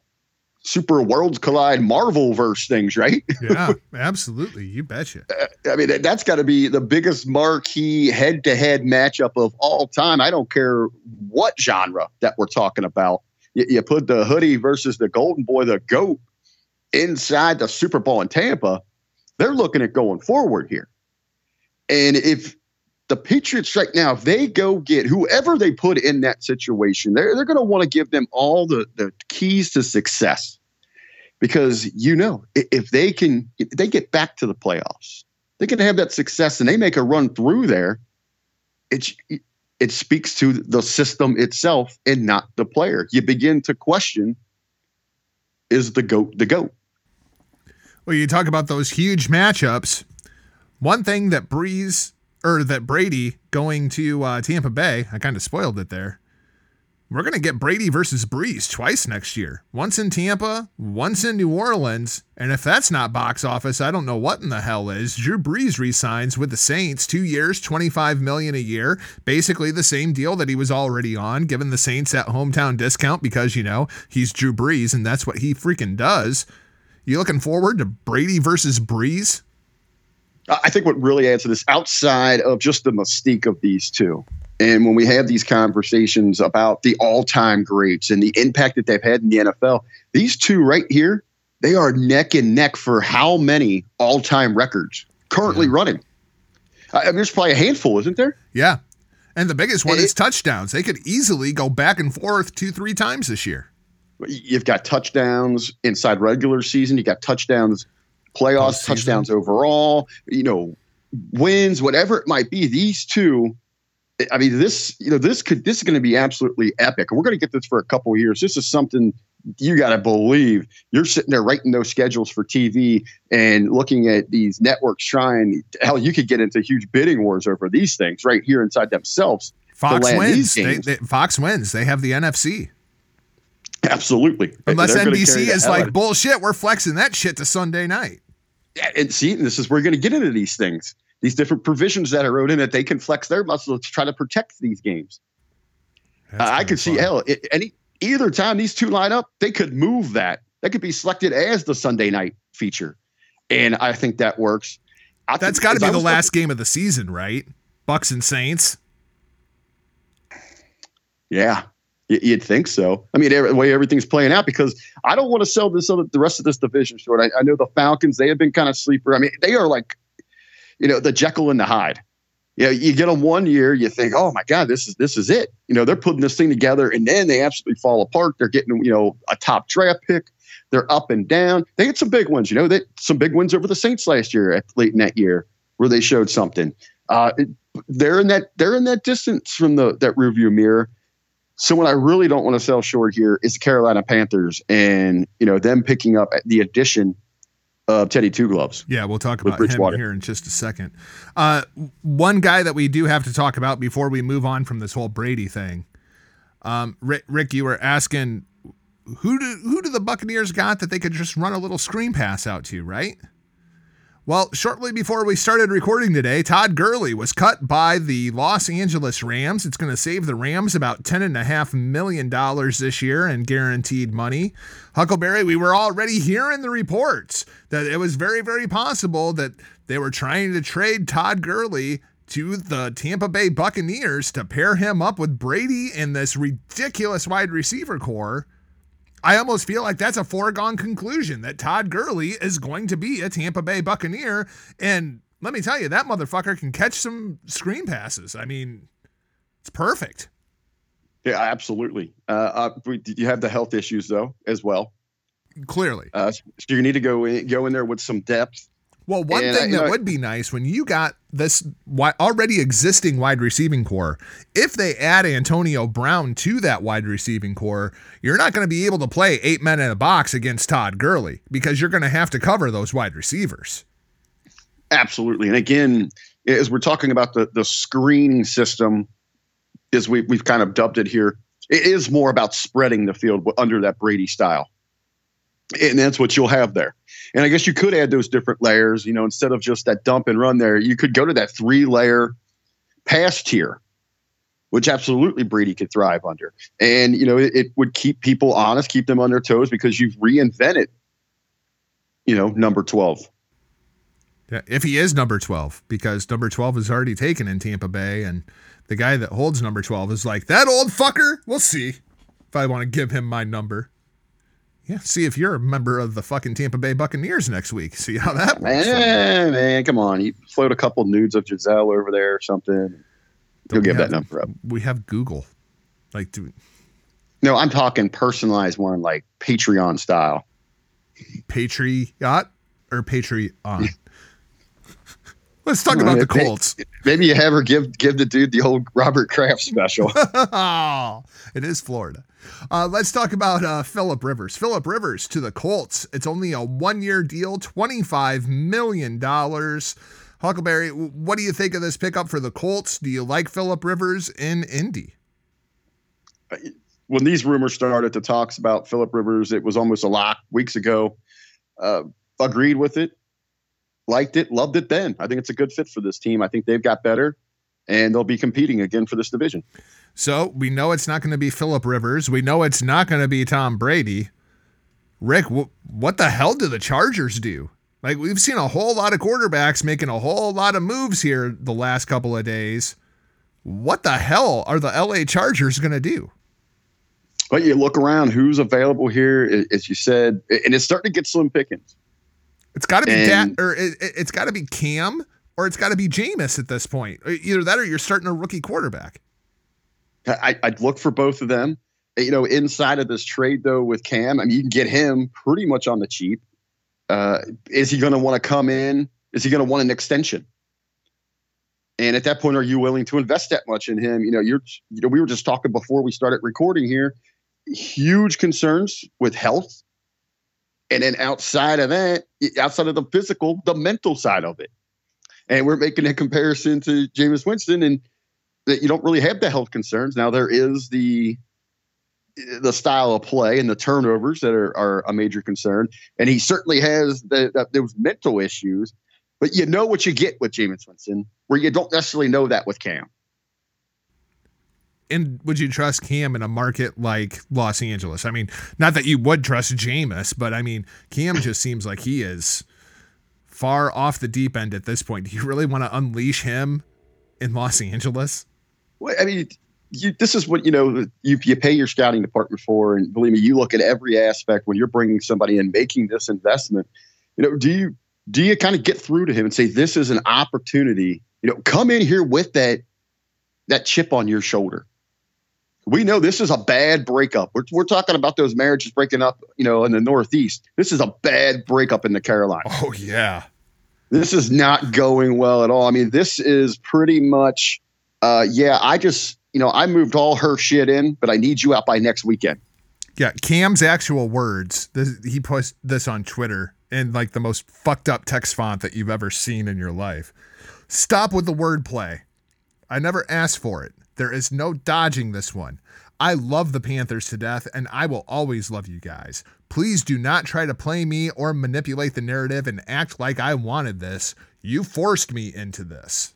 S4: super worlds collide Marvel verse things, right? [LAUGHS]
S3: yeah, absolutely. You betcha.
S4: Uh, I mean, that's got to be the biggest marquee head to head matchup of all time. I don't care what genre that we're talking about. You, you, put the hoodie versus the Golden Boy, the GOAT, inside the Super Bowl in Tampa. They're looking at going forward here. And if the Patriots right now, if they go get whoever they put in that situation, they're, they're going to want to give them all the, the keys to success. Because you know, if they can, if they get back to the playoffs, they can have that success and they make a run through there. It, it speaks to the system itself and not the player. You begin to question is the GOAT the GOAT?
S3: Well, you talk about those huge matchups. One thing that Brees or that Brady going to uh, Tampa Bay, I kind of spoiled it there. We're going to get Brady versus Brees twice next year. Once in Tampa, once in New Orleans. And if that's not box office, I don't know what in the hell is. Drew Brees resigns with the Saints, two years, 25 million a year. Basically the same deal that he was already on, given the Saints that hometown discount because, you know, he's Drew Brees and that's what he freaking does. You looking forward to Brady versus Brees?
S4: I think what really adds to this, outside of just the mystique of these two, and when we have these conversations about the all time greats and the impact that they've had in the NFL, these two right here, they are neck and neck for how many all time records currently yeah. running. I mean, there's probably a handful, isn't there?
S3: Yeah. And the biggest one and is touchdowns. They could easily go back and forth two, three times this year.
S4: You've got touchdowns inside regular season. You got touchdowns, playoffs, touchdowns overall. You know, wins, whatever it might be. These two I mean, this you know this could this is going to be absolutely epic. We're going to get this for a couple of years. This is something you got to believe. You're sitting there writing those schedules for TV and looking at these networks trying. Hell, you could get into huge bidding wars over these things right here inside themselves.
S3: Fox wins. They, they, Fox wins. They have the NFC. [LAUGHS]
S4: Absolutely.
S3: Unless NBC is like bullshit, we're flexing that shit to Sunday night.
S4: Yeah, and see, this is where we're going to get into these things these different provisions that are wrote in that they can flex their muscles to try to protect these games. Uh, I could see hell it, any either time these two line up, they could move that. That could be selected as the Sunday night feature, and I think that works.
S3: I That's got to be the last game of the season, right? Bucs and Saints.
S4: Yeah, You'd think so. I mean, the way everything's playing out, because I don't want to sell this other, the rest of this division short. I, I, know the Falcons; they have been kind of sleeper. I mean, they are like you know, the Jekyll and the Hyde. You know, you get them one year, you think, oh my God, this is this is it. You know, they're putting this thing together, and then they absolutely fall apart. They're getting, you know, a top draft pick. They're up and down. They had some big ones, you know, they some big wins over the Saints last year, at, late in that year, where they showed something. Uh, it, they're in that they're in that distance from the that rearview mirror. So what I really don't want to sell short here is the Carolina Panthers and you know them picking up the addition of Teddy Two Gloves.
S3: Yeah, we'll talk about him here in just a second. Uh, one guy that we do have to talk about before we move on from this whole Brady thing. Um, Rick, Rick, you were asking who do who do the Buccaneers got that they could just run a little screen pass out to, right? Well, shortly before we started recording today, Todd Gurley was cut by the Los Angeles Rams. It's going to save the Rams about $10.5 million this year in guaranteed money. Huckleberry, we were already hearing the reports that it was very, very possible that they were trying to trade Todd Gurley to the Tampa Bay Buccaneers to pair him up with Brady in this ridiculous wide receiver corps. I almost feel like that's a foregone conclusion that Todd Gurley is going to be a Tampa Bay Buccaneer. And let me tell you, that motherfucker can catch some screen passes. I mean, it's perfect.
S4: Yeah, absolutely. Uh, uh, you have the health issues though as well.
S3: Clearly,
S4: uh, so you need to go in, go in there with some depth
S3: well, one and thing I, that know, would be nice when you got this already existing wide receiving corps, if they add Antonio Brown to that wide receiving corps, you're not going to be able to play eight men in a box against Todd Gurley because you're going to have to cover those wide receivers.
S4: Absolutely. And again, as we're talking about the, the screening system, as we, we've kind of dubbed it here, it is more about spreading the field under that Brady style and that's what you'll have there. And I guess you could add those different layers, you know, instead of just that dump and run there, you could go to that three layer pass tier, which absolutely Brady could thrive under. And, you know, it, it, would keep people honest, keep them on their toes because you've reinvented, you know, number 12.
S3: Yeah, if he is number 12, because number 12 is already taken in Tampa Bay. And the guy that holds number 12 is like, that old fucker, we'll see if I want to give him my number. Yeah, see if you're a member of the fucking Tampa Bay Buccaneers next week. See how that
S4: works. Man, man, come on. You float a couple nudes of Gisele over there or something. You'll give have, that number up.
S3: We have Google. Like, do
S4: No, I'm talking personalized one, like Patreon style.
S3: Patriot or Patreon? [LAUGHS] Let's talk about the Colts.
S4: Maybe you have her give give the dude the old Robert Kraft special. [LAUGHS]
S3: it is Florida. Uh, let's talk about uh, Philip Rivers. Philip Rivers to the Colts. It's only a one year deal, $25 million. Huckleberry, what do you think of this pickup for the Colts? Do you like Philip Rivers in Indy?
S4: When these rumors started, the talks about Philip Rivers, it was almost a lock weeks ago. Uh, agreed with it, liked it, loved it then. I think it's a good fit for this team. I think they've got better and they'll be competing again for this division.
S3: So we know it's not going to be Philip Rivers. We know it's not going to be Tom Brady. Rick, wh- what the hell do the Chargers do? Like we've seen a whole lot of quarterbacks making a whole lot of moves here the last couple of days. What the hell are the LA Chargers going to do?
S4: Well, you look around, who's available here, as you said, and it's starting to get slim pickings.
S3: It's got to be and, or it, has got to be Cam, or it's got to be Jameis at this point. Either that, or you're starting a rookie quarterback.
S4: I, would look for both of them. You know, inside of this trade though with Cam, I mean, you can get him pretty much on the cheap. Uh, is he going to want to come in? Is he going to want an extension? And at that point, are you willing to invest that much in him? You know, you're, you know, we were just talking before we started recording here. Huge concerns with health. And then outside of that, outside of the physical, the mental side of it. And we're making a comparison to Jameis Winston, and that you don't really have the health concerns. Now there is the the style of play and the turnovers that are, are a major concern. And he certainly has the, the, those mental issues. But you know what you get with Jameis Winston, where you don't necessarily know that with Cam.
S3: And would you trust Cam in a market like Los Angeles? I mean, not that you would trust Jameis, but I mean, Cam just seems like he is far off the deep end at this point. Do you really want to unleash him in Los Angeles?
S4: Well, I mean, you, this is what you know you, you pay your scouting department for, and believe me, you look at every aspect when you're bringing somebody in, making this investment. You know, do you do you kind of get through to him and say this is an opportunity? You know, come in here with that that chip on your shoulder. We know this is a bad breakup. We're, we're talking about those marriages breaking up, you know, in the Northeast. This is a bad breakup in the Carolinas.
S3: Oh yeah,
S4: this is not going well at all. I mean, this is pretty much, uh, yeah. I just you know, I moved all her shit in, but I need you out by next weekend.
S3: Yeah, Cam's actual words. This, he posted this on Twitter in like the most fucked up text font that you've ever seen in your life. Stop with the wordplay. I never asked for it. There is no dodging this one. I love the Panthers to death, and I will always love you guys. Please do not try to play me or manipulate the narrative and act like I wanted this. You forced me into this.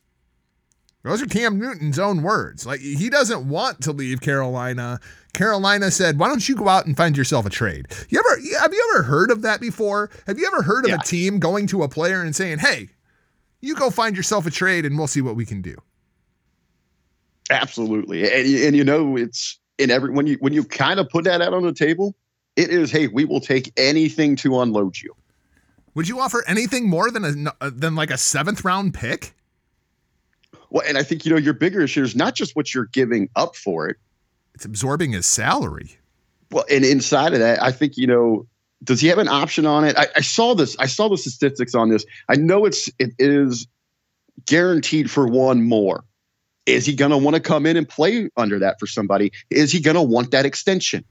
S3: Those are Cam Newton's own words. Like he doesn't want to leave Carolina. Carolina said, "Why don't you go out and find yourself a trade?" You ever have you ever heard of that before? Have you ever heard of yeah. a team going to a player and saying, "Hey, you go find yourself a trade and we'll see what we can do."
S4: Absolutely. And, and you know, it's in every when you when you kind of put that out on the table, it is, "Hey, we will take anything to unload you."
S3: Would you offer anything more than a uh, than like a 7th round pick?
S4: Well, and I think you know your bigger issue is not just what you're giving up for it;
S3: it's absorbing his salary.
S4: Well, and inside of that, I think you know, does he have an option on it? I, I saw this. I saw the statistics on this. I know it's it is guaranteed for one more. Is he going to want to come in and play under that for somebody? Is he going to want that extension?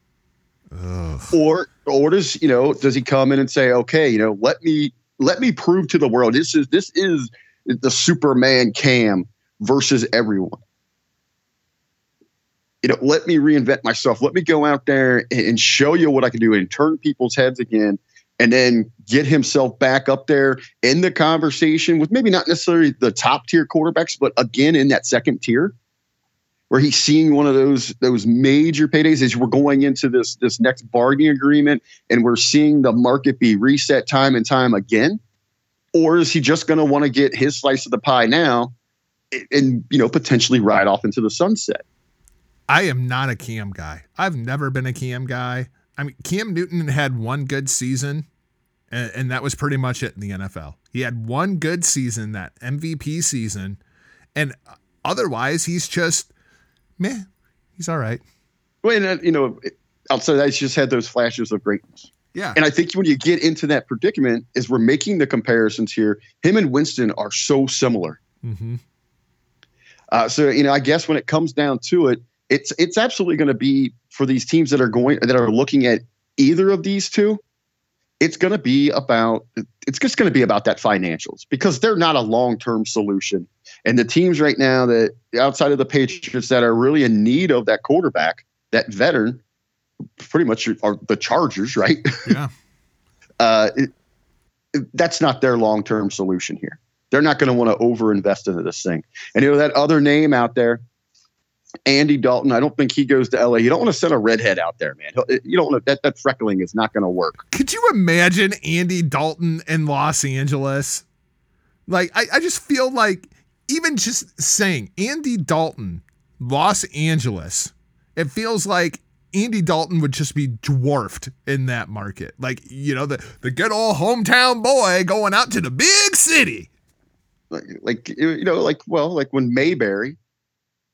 S4: Ugh. Or or does you know does he come in and say, okay, you know, let me let me prove to the world this is this is the Superman Cam versus everyone. You know, let me reinvent myself. Let me go out there and show you what I can do and turn people's heads again and then get himself back up there in the conversation with maybe not necessarily the top tier quarterbacks, but again in that second tier where he's seeing one of those those major paydays as we're going into this this next bargaining agreement and we're seeing the market be reset time and time again or is he just going to want to get his slice of the pie now and you know potentially ride off into the sunset.
S3: I am not a Cam guy. I've never been a Cam guy. I mean, Cam Newton had one good season, and, and that was pretty much it in the NFL. He had one good season, that MVP season, and otherwise he's just meh. He's all right.
S4: Well, and, you know, outside that, he's just had those flashes of greatness.
S3: Yeah.
S4: And I think when you get into that predicament, is we're making the comparisons here. Him and Winston are so similar. Mm-hmm. Uh, so you know, I guess when it comes down to it, it's it's absolutely going to be for these teams that are going that are looking at either of these two. It's going to be about it's just going to be about that financials because they're not a long term solution. And the teams right now that outside of the Patriots that are really in need of that quarterback, that veteran, pretty much are the Chargers, right?
S3: Yeah. [LAUGHS]
S4: uh, it, that's not their long term solution here. They're not going to want to overinvest into this thing. And you know that other name out there, Andy Dalton. I don't think he goes to LA. You don't want to send a redhead out there, man. You don't want to, that that freckling is not going to work.
S3: Could you imagine Andy Dalton in Los Angeles? Like I, I just feel like even just saying Andy Dalton, Los Angeles, it feels like Andy Dalton would just be dwarfed in that market. Like, you know, the, the good old hometown boy going out to the big city
S4: like, like you know, like well, like when Mayberry,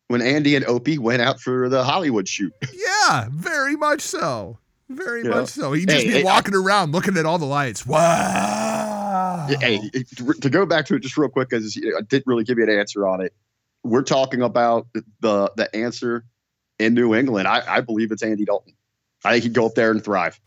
S4: when Andy and Opie went out for the Hollywood shoot. [LAUGHS]
S3: Yeah, very much so. Very you much know? so. He'd just hey, be hey, walking I, around looking at all the lights. Wow.
S4: Hey, to go back to it just real quick, because I didn't really give you an answer on it. we're talking about the the answer in New England. I, I believe it's Andy Dalton. I think he'd go up there and thrive.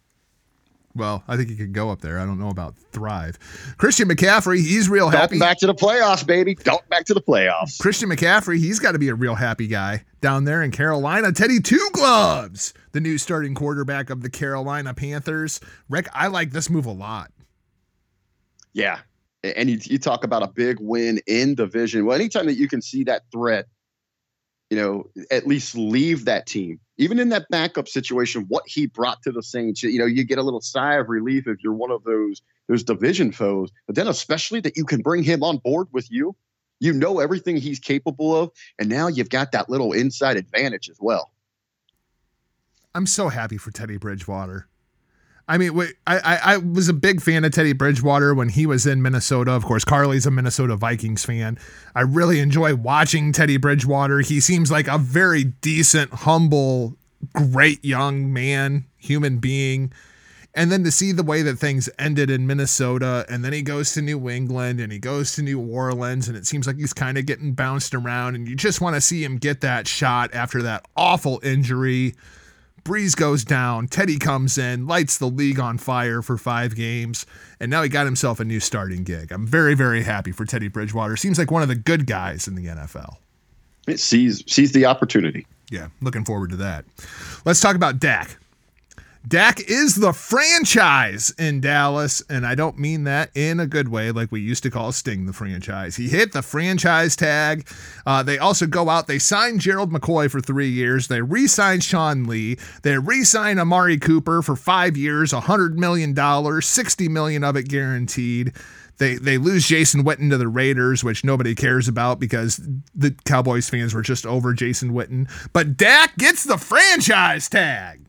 S3: Well, I think he could go up there. I don't know about thrive. Christian McCaffrey, he's real happy.
S4: Dalton back to the playoffs, baby. Back to the playoffs.
S3: Christian McCaffrey, he's got to be a real happy guy down there in Carolina. Teddy Two Gloves, the new starting quarterback of the Carolina Panthers. Rick, I like this move a lot.
S4: Yeah. And you, you talk about a big win in division. Well, anytime that you can see that threat, you know, at least leave that team even in that backup situation, what he brought to the Saints, you know, you get a little sigh of relief if you're one of those those division foes. But then, especially that you can bring him on board with you, you know everything he's capable of, and now you've got that little inside advantage as well.
S3: I'm so happy for Teddy Bridgewater. I mean, I, I was a big fan of Teddy Bridgewater when he was in Minnesota. Of course, Carly's a Minnesota Vikings fan. I really enjoy watching Teddy Bridgewater. He seems like a very decent, humble, great young man, human being. And then to see the way that things ended in Minnesota, and then he goes to New England and he goes to New Orleans, and it seems like he's kind of getting bounced around, and you just want to see him get that shot after that awful injury Brees goes down. Teddy comes in, lights the league on fire for five games, and now he got himself a new starting gig. I'm very, very happy for Teddy Bridgewater. Seems like one of the good guys in the NFL.
S4: It sees sees the opportunity.
S3: Yeah, looking forward to that. Let's talk about Dak. Dak is the franchise in Dallas, and I don't mean that in a good way, like we used to call Sting the franchise. He hit the franchise tag. Uh, they also go out, they sign Gerald McCoy for three years. They re sign Sean Lee. They re sign Amari Cooper for five years, $100 million, 60 million of it guaranteed. They, they lose Jason Witten to the Raiders, which nobody cares about because the Cowboys fans were just over Jason Witten. But Dak gets the franchise tag.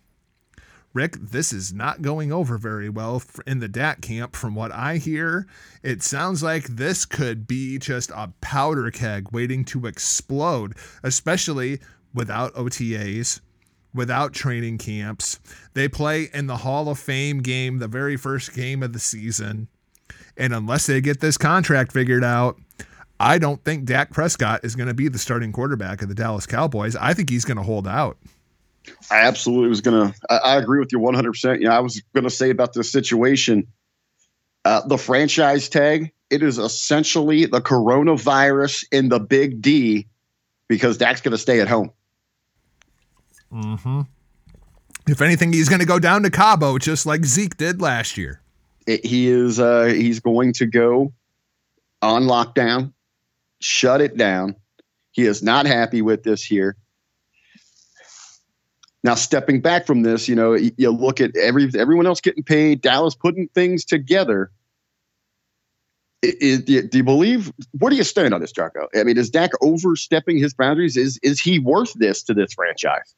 S3: Rick, this is not going over very well in the Dak camp. From what I hear, it sounds like this could be just a powder keg waiting to explode, especially without OTAs, without training camps. They play in the Hall of Fame game, the very first game of the season. And unless they get this contract figured out, I don't think Dak Prescott is going to be the starting quarterback of the Dallas Cowboys. I think he's going to hold out.
S4: I absolutely was gonna. I, I agree with you 100. percent You know, I was gonna say about this situation, uh, the franchise tag. It is essentially the coronavirus in the big D, because Dak's gonna stay at home.
S3: Hmm. If anything, he's gonna go down to Cabo just like Zeke did last year.
S4: It, he is. Uh, he's going to go on lockdown, shut it down. He is not happy with this here. Now, stepping back from this, you know, you, look at every everyone else getting paid, Dallas putting things together. Is, do you believe? Where do you stand on this, Jargo? I mean, is Dak overstepping his boundaries? Is is he worth this to this franchise?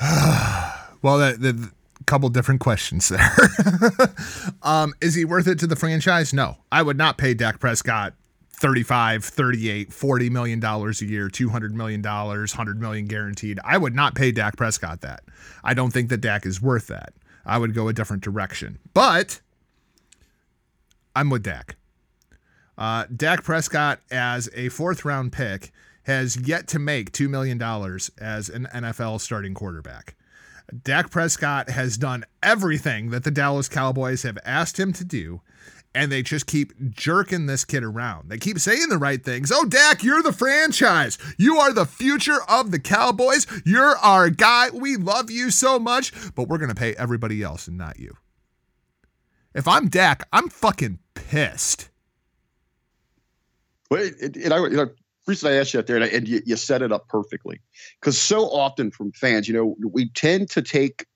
S4: [SIGHS]
S3: well, the, the couple different questions there. [LAUGHS] um, is he worth it to the franchise? No, I would not pay Dak Prescott 35, 38, 40 million dollars a year, 200 million dollars, 100 million guaranteed. I would not pay Dak Prescott that. I don't think that Dak is worth that. I would go a different direction. But I'm with Dak. Uh, Dak Prescott as a fourth round pick has yet to make $2 million as an NFL starting quarterback. Dak Prescott has done everything that the Dallas Cowboys have asked him to do and they just keep jerking this kid around. They keep saying the right things. Oh, Dak, you're the franchise. You are the future of the Cowboys. You're our guy. We love you so much, but we're going to pay everybody else and not you. If I'm Dak, I'm fucking pissed.
S4: Well, it, I, you know, recently I asked you out there, and, I, and you, you set it up perfectly. Because so often from fans, you know, we tend to take,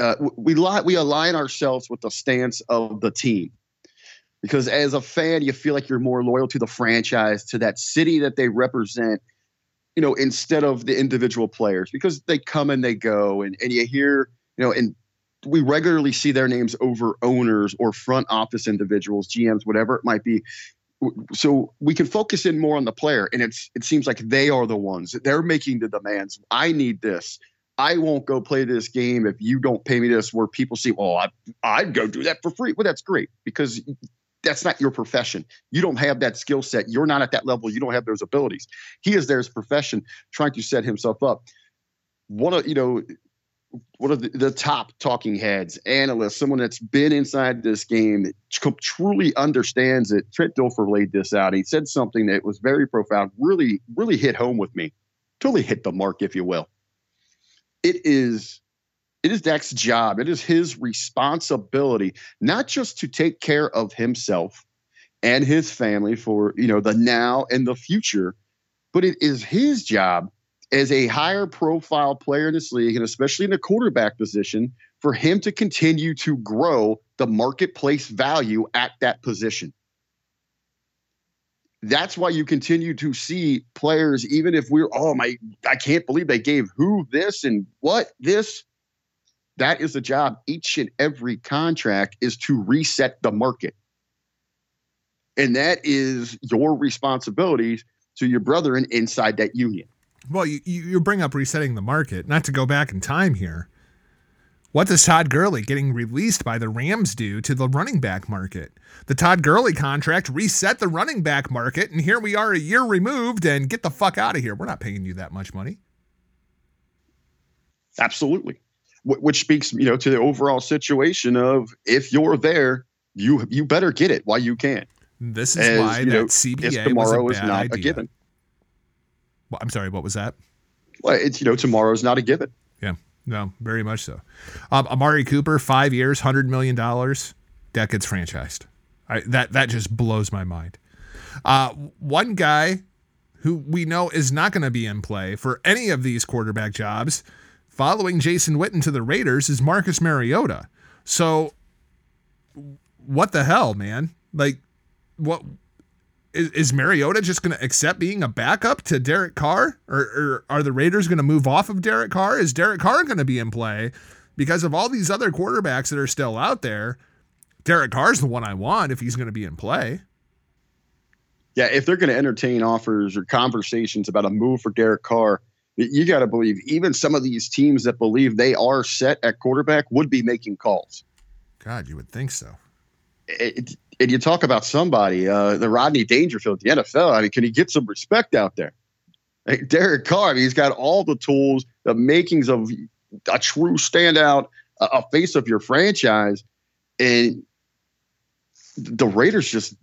S4: uh, we, we align ourselves with the stance of the team because as a fan, you feel like you're more loyal to the franchise, to that city that they represent, you know, instead of the individual players because they come and they go. And, and you hear, you know, and we regularly see their names over owners or front office individuals, GMs, whatever it might be. So we can focus in more on the player, and it's it seems like they are the ones they're making the demands. I need this. I won't go play this game if you don't pay me this. Where people see, well, I, I'd go do that for free. Well, that's great because that's not your profession. You don't have that skill set. You're not at that level. You don't have those abilities. He is there as profession, trying to set himself up. One of you know, one of the, the top talking heads, analysts, someone that's been inside this game, that truly understands it. Trent Dilfer laid this out. He said something that was very profound, really, really hit home with me. Totally hit the mark, if you will. It is it is Dak's job, it is his responsibility, not just to take care of himself and his family for you know the now and the future, but it is his job as a higher profile player in this league, and especially in the quarterback position, for him to continue to grow the marketplace value at that position. That's why you continue to see players, even if we're, oh my, I can't believe they gave who this and what this. That is the job. Each and every contract is to reset the market. And that is your responsibilities to your brethren inside that union.
S3: Well, you, you bring up resetting the market, not to go back in time here. What does Todd Gurley getting released by the Rams do to the running back market? The Todd Gurley contract reset the running back market, and here we are a year removed, and get the fuck out of here. We're not paying you that much money.
S4: Absolutely. Which speaks, you know, to the overall situation of if you're there, you you better get it while you can.
S3: This is As, why that know, CBA tomorrow is not idea. a given. Well, I'm sorry, what was that?
S4: Well, it's you know tomorrow's not a given.
S3: Yeah, no, very much so. Um, Amari Cooper, five years, hundred million dollars. That gets franchised. I, that that just blows my mind. Uh, one guy who we know is not going to be in play for any of these quarterback jobs, following Jason Witten to the Raiders, is Marcus Mariota. So, what the hell, man? Like, what is, is Mariota just going to accept being a backup to Derek Carr? Or, or are the Raiders going to move off of Derek Carr? Is Derek Carr going to be in play? Because of all these other quarterbacks that are still out there, Derek Carr's the one I want if he's going to be in play.
S4: Yeah, if they're going to entertain offers or conversations about a move for Derek Carr, you got to believe even some of these teams that believe they are set at quarterback would be making calls.
S3: God, you would think so.
S4: It, and you talk about somebody, uh, the Rodney Dangerfield, the NFL. I mean, can he get some respect out there? Like Derek Carr, I mean, he's got all the tools, the makings of a true standout, a, a face of your franchise, and the Raiders just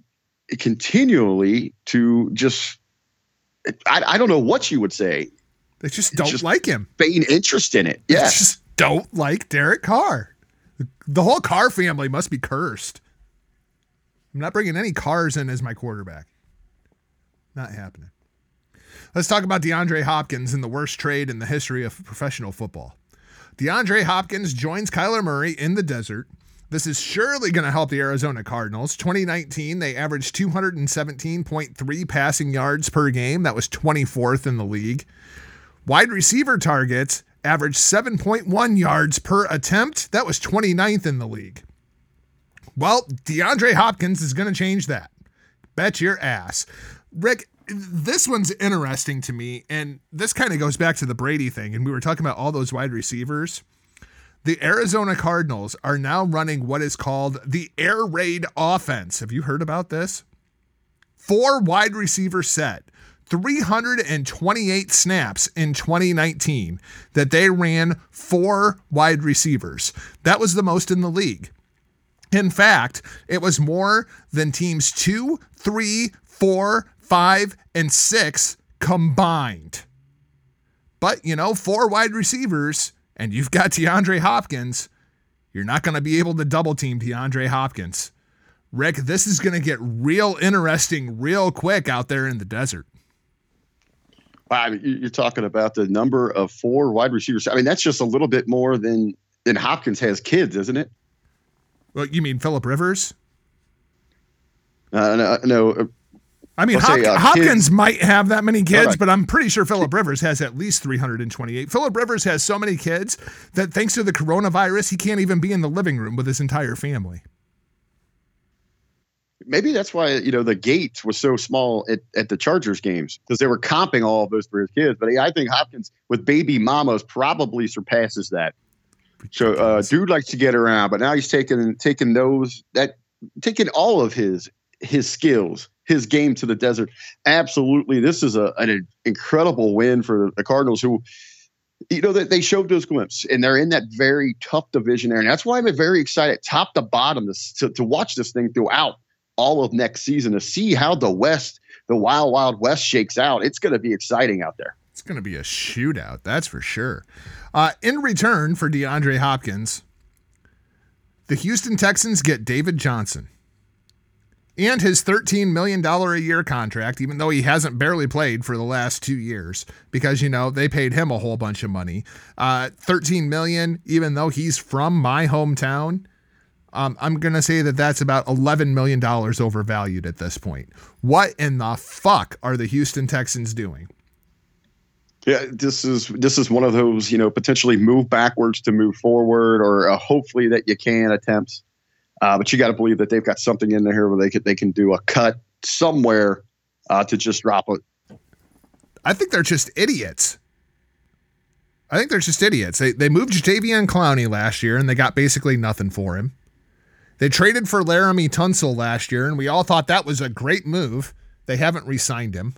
S4: continually to just. I, I don't know what you would say.
S3: They just don't just like him.
S4: Feign interest in it. Yeah.
S3: just don't like Derek Carr. The whole Carr family must be cursed. I'm not bringing any cars in as my quarterback. Not happening. Let's talk about DeAndre Hopkins in the worst trade in the history of professional football. DeAndre Hopkins joins Kyler Murray in the desert. This is surely going to help the Arizona Cardinals. 2019, they averaged 217.3 passing yards per game. That was 24th in the league. Wide receiver targets averaged 7.1 yards per attempt. That was 29th in the league. Well, DeAndre Hopkins is going to change that. Bet your ass. Rick, this one's interesting to me, and this kind of goes back to the Brady thing. And we were talking about all those wide receivers. The Arizona Cardinals are now running what is called the air raid offense. Have you heard about this? Four wide receiver set, 328 snaps in 2019 that they ran four wide receivers. That was the most in the league. In fact, it was more than teams two, three, four, five, and six combined. But, you know, four wide receivers, and you've got DeAndre Hopkins. You're not going to be able to double team DeAndre Hopkins. Rick, this is going to get real interesting real quick out there in the desert.
S4: Wow, you're talking about the number of four wide receivers. I mean, that's just a little bit more than than Hopkins has kids, isn't it?
S3: Well, you mean Philip Rivers?
S4: Uh, no, no. Uh,
S3: I mean, Hop- say, uh, Hopkins might have that many kids, right. but I'm pretty sure Philip Rivers has at least 328. Philip Rivers has so many kids that thanks to the coronavirus, he can't even be in the living room with his entire family.
S4: Maybe that's why you know the gate was so small at, at the Chargers games because they were comping all of those for his kids. But I think Hopkins with baby mamas probably surpasses that. So uh, dude likes to get around, but now he's taking taking those that taking all of his his skills, his game to the desert. Absolutely, this is a, an incredible win for the Cardinals, who you know that they showed those glimpses, and they're in that very tough division there, and that's why I'm very excited, top to bottom, to, to watch this thing throughout all of next season to see how the West, the Wild Wild West, shakes out. It's going to be exciting out there.
S3: It's going to be a shootout, that's for sure. Uh, in return for DeAndre Hopkins, the Houston Texans get David Johnson and his $13 million a year contract, even though he hasn't barely played for the last two years, because, you know, they paid him a whole bunch of money. Uh, 13 million, even though he's from my hometown. Um, I'm going to say that that's about $11 million overvalued at this point. What in the fuck are the Houston Texans doing?
S4: Yeah, this is this is one of those you know potentially move backwards to move forward, or uh, hopefully that you can attempts. Uh, but you got to believe that they've got something in there here where they can they can do a cut somewhere uh, to just drop it.
S3: I think they're just idiots. I think they're just idiots. They they moved Jadeveon Clowney last year and they got basically nothing for him. They traded for Laremy Tunsil last year and we all thought that was a great move. They haven't re-signed him.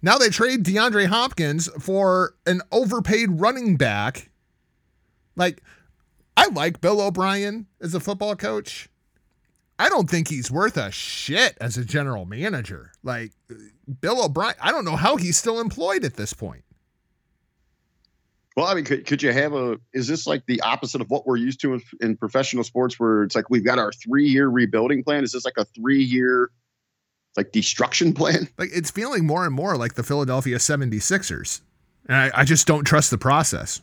S3: Now they trade DeAndre Hopkins for an overpaid running back. Like I like Bill O'Brien as a football coach. I don't think he's worth a shit as a general manager. Like Bill O'Brien, I don't know how he's still employed at this point.
S4: Well, I mean, could, could you have a? Is this like the opposite of what we're used to in, in professional sports, where it's like we've got our three year rebuilding plan? Is this like a three year, like destruction [LAUGHS] plan?
S3: Like it's feeling more and more like the Philadelphia 76ers. And I, I just don't trust the process.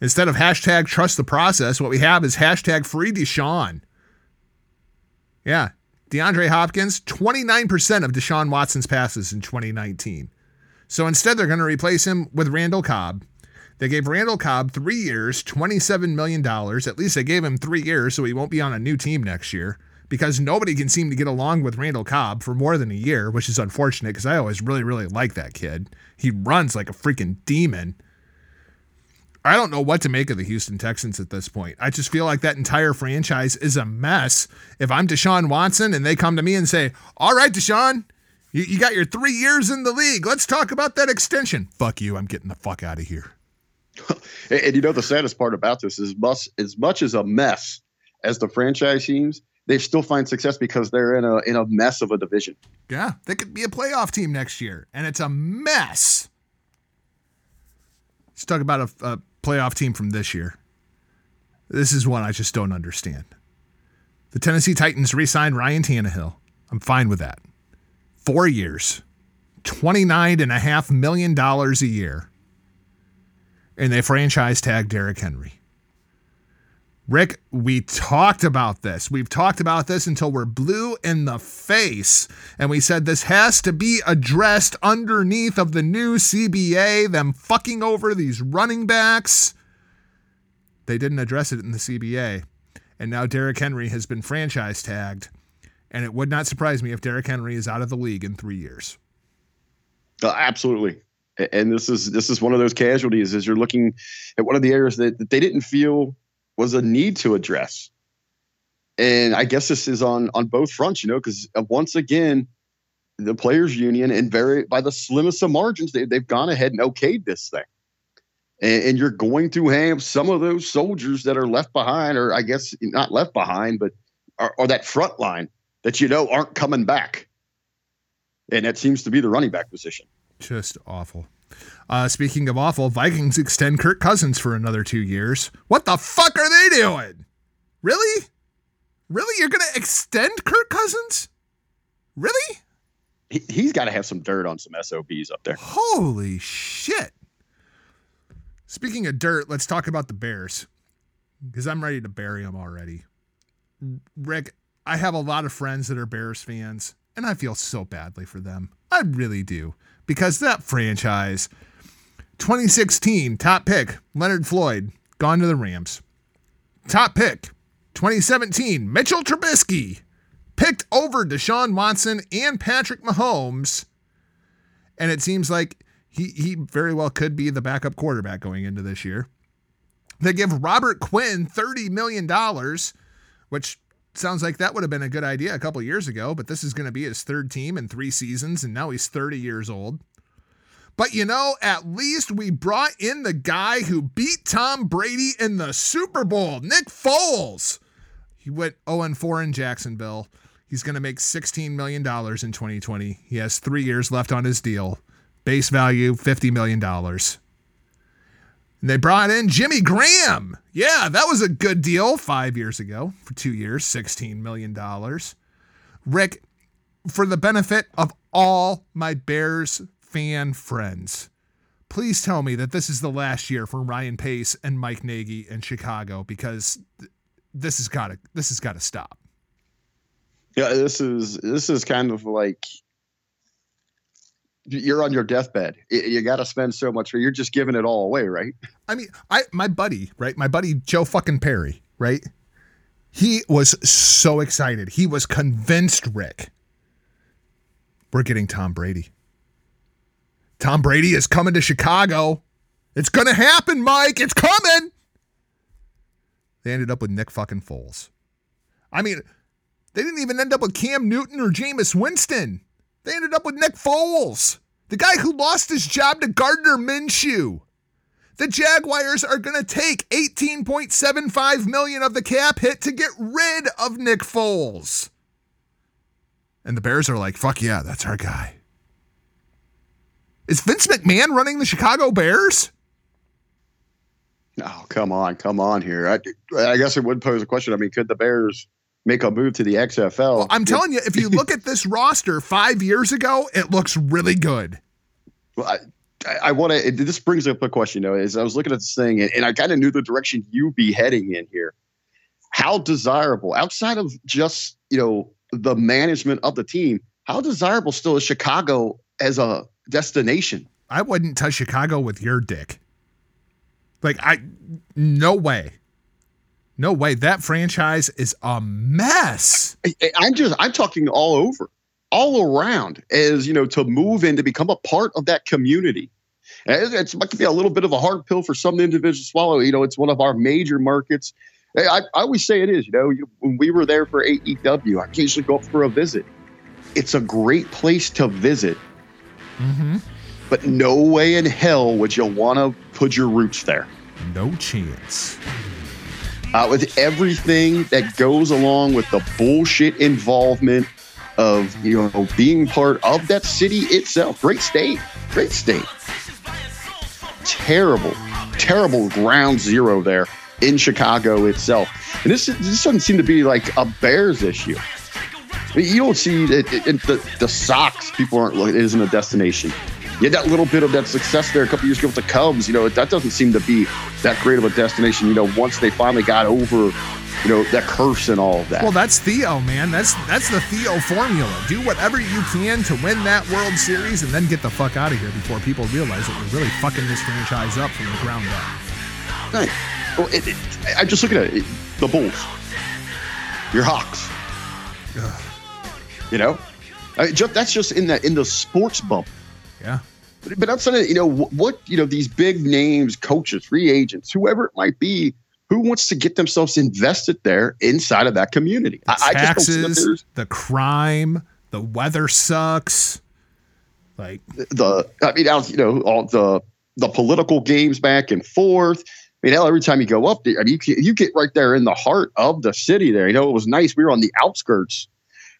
S3: Instead of hashtag trust the process, what we have is hashtag free Deshaun. Yeah. DeAndre Hopkins, 29% of Deshaun Watson's passes in 2019. So instead, they're going to replace him with Randall Cobb. They gave Randall Cobb three years, $27 million. At least they gave him three years so he won't be on a new team next year because nobody can seem to get along with Randall Cobb for more than a year, which is unfortunate because I always really, really like that kid. He runs like a freaking demon. I don't know what to make of the Houston Texans at this point. I just feel like that entire franchise is a mess. If I'm Deshaun Watson and they come to me and say, All right, Deshaun, you, you got your three years in the league. Let's talk about that extension. Fuck you. I'm getting the fuck out of here.
S4: And, and, you know, the saddest part about this is much, as much as a mess as the franchise seems, they still find success because they're in a in a mess of a division.
S3: Yeah, they could be a playoff team next year, and it's a mess. Let's talk about a, a playoff team from this year. This is one I just don't understand. The Tennessee Titans re signed Ryan Tannehill. I'm fine with that. Four years, $29.5 million a year. And they franchise tag Derrick Henry. Rick, we talked about this. We've talked about this until we're blue in the face. And we said this has to be addressed underneath of the new CBA, them fucking over these running backs. They didn't address it in the CBA. And now Derrick Henry has been franchise tagged. And it would not surprise me if Derrick Henry is out of the league in three years.
S4: Uh, absolutely. And this is this is one of those casualties as you're looking at one of the areas that, that they didn't feel was a need to address. And I guess this is on on both fronts, you know, because uh, once again, the players' union and very by the slimmest of margins, they, they've gone ahead and okayed this thing. And, and you're going to have some of those soldiers that are left behind, or I guess not left behind, but are, are that front line that you know aren't coming back. And that seems to be the running back position.
S3: Just awful. Uh, speaking of awful, Vikings extend Kirk Cousins for another two years. What the fuck are they doing? Really? Really? You're going to extend Kirk Cousins? Really?
S4: He, has got to have some dirt on some SOBs up there.
S3: Holy shit. Speaking of dirt, let's talk about the Bears because I'm ready to bury them already. Rick, I have a lot of friends that are Bears fans, and I feel so badly for them. I really do because that franchise 2016 top pick Leonard Floyd gone to the Rams. Top pick 2017 Mitchell Trubisky picked over Deshaun Watson and Patrick Mahomes. And it seems like he he very well could be the backup quarterback going into this year. They give Robert Quinn $30 million, which sounds like that would have been a good idea a couple years ago, but this is going to be his third team in three seasons, and now he's 30 years old. But you know, at least we brought in the guy who beat Tom Brady in the Super Bowl, Nick Foles. He went 0 4 in Jacksonville. He's going to make $16 million in 2020. He has three years left on his deal. Base value $50 million. And they brought in Jimmy Graham. Yeah, that was a good deal five years ago for two years, $16 million. Rick, for the benefit of all my Bears fan friends, please tell me that this is the last year for Ryan Pace and Mike Nagy in Chicago because this has got to this has got to stop.
S4: Yeah, this is this is kind of like you're on your deathbed. You got to spend so much, or you're just giving it all away, right?
S3: I mean, I my buddy, right? My buddy Joe fucking Perry, right? He was so excited. He was convinced, Rick. We're getting Tom Brady. Tom Brady is coming to Chicago. It's to happen, Mike. It's coming. They ended up with Nick fucking Foles. I mean, they didn't even end up with Cam Newton or Jameis Winston. They ended up with Nick Foles, the guy who lost his job to Gardner Minshew. The Jaguars are going to take 18.75 million of the cap hit to get rid of Nick Foles. And the Bears are like, "Fuck yeah, that's our guy." Is Vince McMahon running the Chicago Bears?
S4: Oh, come on, come on here. I, I guess it would pose a question. I mean, could the Bears make a move to the XFL.
S3: Well, I'm telling you, if you look [LAUGHS] at this roster five years ago, it looks really good.
S4: Well, I, I want to. This brings up a question, though. Is I was looking at this thing, and, and I kind of knew the direction you'd be heading in here. How desirable, outside of just you know the management of the team, how desirable still is Chicago as a destination?
S3: I wouldn't touch Chicago with your dick. Like I, no way. No way. That franchise is a mess.
S4: I'm just, I'm talking all over, all around, as you know, to move in to become a part of that community. And it's, it might be a little bit of a hard pill for some individuals to swallow. You know, it's one of our major markets. I, I always say it is. You know, when we were there for AEW, I usually go up for a visit. It's a great place to visit.
S3: Mm-hmm.
S4: But no way in hell would you want to put your roots there.
S3: No chance
S4: uh, with everything that goes along with the bullshit involvement of you know being part of that city itself. Great state, great state. Terrible, terrible ground zero there in Chicago itself. And this this doesn't seem to be like a Bears issue. You don't see it, it, it the the Sox. People aren't. Looking. It isn't a destination you had that little bit of that success there a couple years ago with the Cubs. You know, that doesn't seem to be that great of a destination. You know, once they finally got over, you know, that curse and all of that.
S3: Well, that's Theo, man. That's that's the Theo formula. Do whatever you can to win that World Series, and then get the fuck out of here before people realize that you're really fucking this franchise up from the ground up.
S4: Right. Well, it, it, I'm just looking at it. The Bulls, your Hawks. Ugh. You know, I just, that's just in the in the sports bubble.
S3: Yeah.
S4: But, but outside of you know what you know these big names, coaches, free agents, whoever it might be, who wants to get themselves invested there inside of that community?
S3: The I, taxes, I the crime, the weather sucks. Like
S4: the, I mean, you know, all the the political games back and forth. I mean, hell, every time you go up there, I mean, you, you get right there in the heart of the city. There, you know, it was nice. We were on the outskirts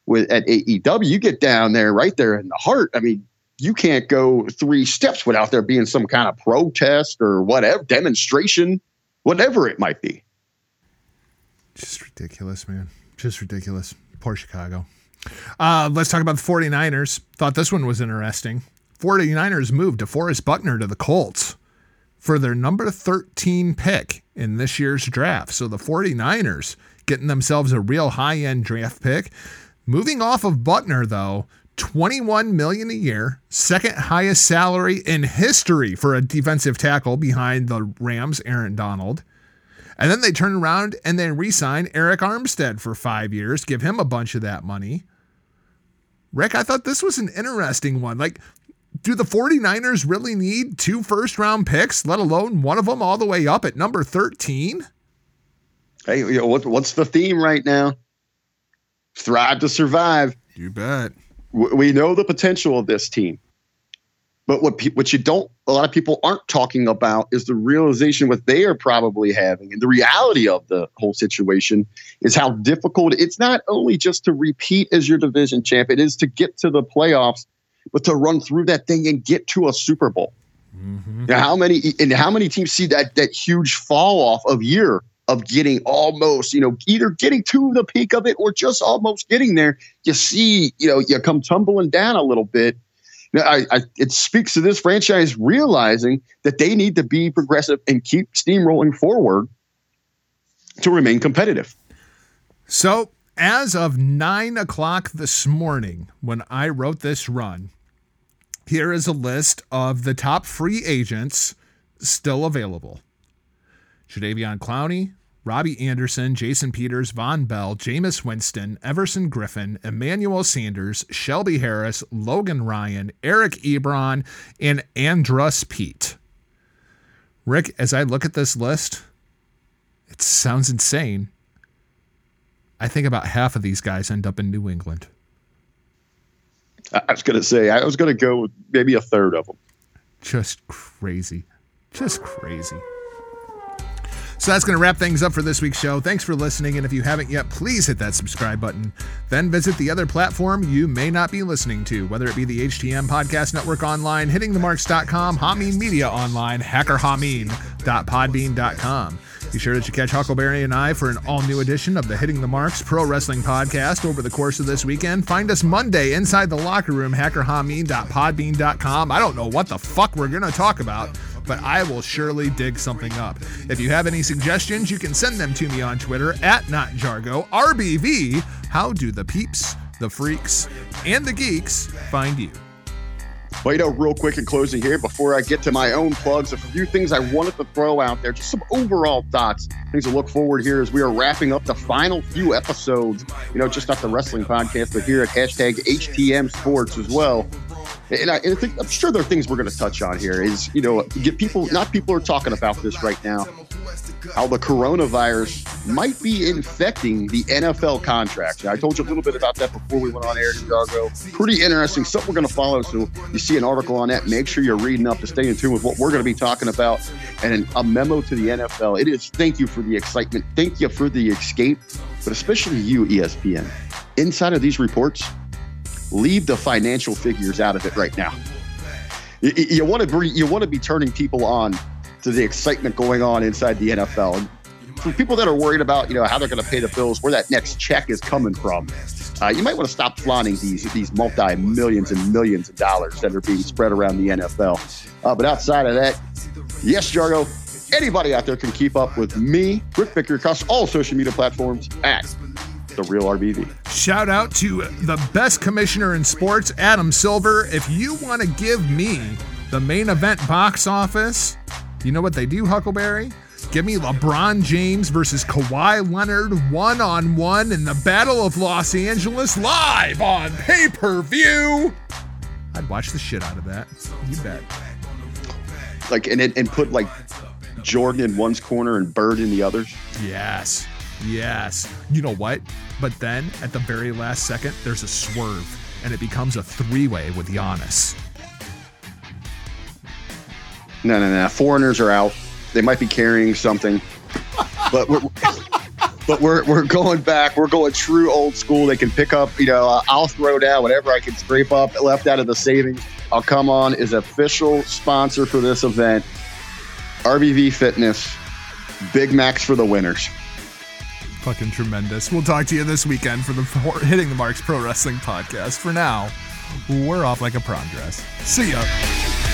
S4: with at AEW. You get down there, right there in the heart. I mean, you can't go three steps without there being some kind of protest or whatever demonstration, whatever it might be.
S3: Just ridiculous, man. Just ridiculous. Poor Chicago. Uh, let's talk about the 49ers. Thought this one was interesting. 49ers moved DeForest Buckner to the Colts for their number 13 pick in this year's draft. So the 49ers getting themselves a real high end draft pick. Moving off of Buckner, though, 21 million a year, second highest salary in history for a defensive tackle behind the Rams Aaron Donald. And then they turn around and they re-sign Arik Armstead for 5 years, give him a bunch of that money. Rick, I thought this was an interesting one. Like do the 49ers really need two first round picks, let alone one of them all the way up at number 13?
S4: Hey, you know, what, what's the theme right now? thrive to survive.
S3: You bet.
S4: We know the potential of this team. But what pe- what you don't a lot of people aren't talking about is the realization what they are probably having and the reality of the whole situation is how difficult it's not only just to repeat as your division champ it is to get to the playoffs but to run through that thing and get to a Super Bowl. Mm-hmm. Now, how many and how many teams see that that huge fall off of year of getting almost, you know, either getting to the peak of it or just almost getting there? You see, you know, you come tumbling down a little bit I, I, it speaks to this franchise realizing that they need to be progressive and keep steamrolling forward to remain competitive.
S3: So, as of nine o'clock this morning, when I wrote this run, here is a list of the top free agents still available Jadeveon Clowney, Robby Anderson, Jason Peters, Vonn Bell, Jameis Winston, Everson Griffen, Emmanuel Sanders, Shelby Harris, Logan Ryan, Eric Ebron, and Andrus Peat. Rick, as I look at this list, it sounds insane. I think about half of these guys end up in New England.
S4: I was going to say, I was going to go with maybe a third of them.
S3: Just crazy. Just crazy. So that's going to wrap things up for this week's show. Thanks for listening. And if you haven't yet, please hit that subscribe button. Then visit the other platform you may not be listening to, whether it be the HTM Podcast Network online, hittingthemarks.com, Hameen Media online, hackerhameen.podbean.com. Be sure that you catch Huckleberry and I for an all new edition of the Hitting the Marks Pro Wrestling Podcast over the course of this weekend. Find us Monday inside the locker room, hackerhameen.podbean.com. I don't know what the fuck we're going to talk about but I will surely dig something up. If you have any suggestions, you can send them to me on Twitter at NotJargo. RBV, how do the peeps, the freaks, and the geeks find you?
S4: Know, real quick in closing here, before I get to my own plugs, a few things I wanted to throw out there, just some overall thoughts, things to look forward here as we are wrapping up the final few episodes, you know, just not the wrestling podcast, but here at hashtag HTM Sports as well and I, and I think I'm sure there are things we're going to touch on here. Is you know, get people, not people are talking about this right now. How the coronavirus might be infecting the NFL contracts. I told you a little bit about that before we went on air, Chicago. Pretty interesting Something we're going to follow. So you see an article on that. Make sure you're reading up to stay in tune with what we're going to be talking about. And a memo to the NFL. It is thank you for the excitement. Thank you for the escape, but especially you, ESPN. Inside of these reports, leave the financial figures out of it right now. You, you want to be, you want to be turning people on to the excitement going on inside the NFL. And for people that are worried about you know how they're going to pay the bills, where that next check is coming from, uh, you might want to stop flaunting these these multi millions and millions of dollars that are being spread around the NFL. Uh, but outside of that, yes, Jargo, anybody out there can keep up with me, Rick Vicker, across all social media platforms at the real RBV.
S3: Shout out to the best commissioner in sports, Adam Silver. If you want to give me the main event box office, you know what they do, Huckleberry? Give me LeBron James versus Kawhi Leonard one on one in the Battle of Los Angeles live on pay per view. I'd watch the shit out of that. You bet.
S4: Like and and put like Jordan in one's corner and Bird in the others.
S3: Yes. Yes. You know what? But then at the very last second, there's a swerve and it becomes a three way with Giannis.
S4: No, no, no. Foreigners are out. They might be carrying something, but we're, [LAUGHS] but we're we're going back. We're going true old school. They can pick up. You know, uh, I'll throw down whatever I can scrape up left out of the savings. I'll come on as official sponsor for this event. RBV Fitness, Big Macs for the winners
S3: fucking tremendous. We'll talk to you this weekend for the Hitting the Marks Pro Wrestling podcast. For now, we're off like a prom dress. See ya.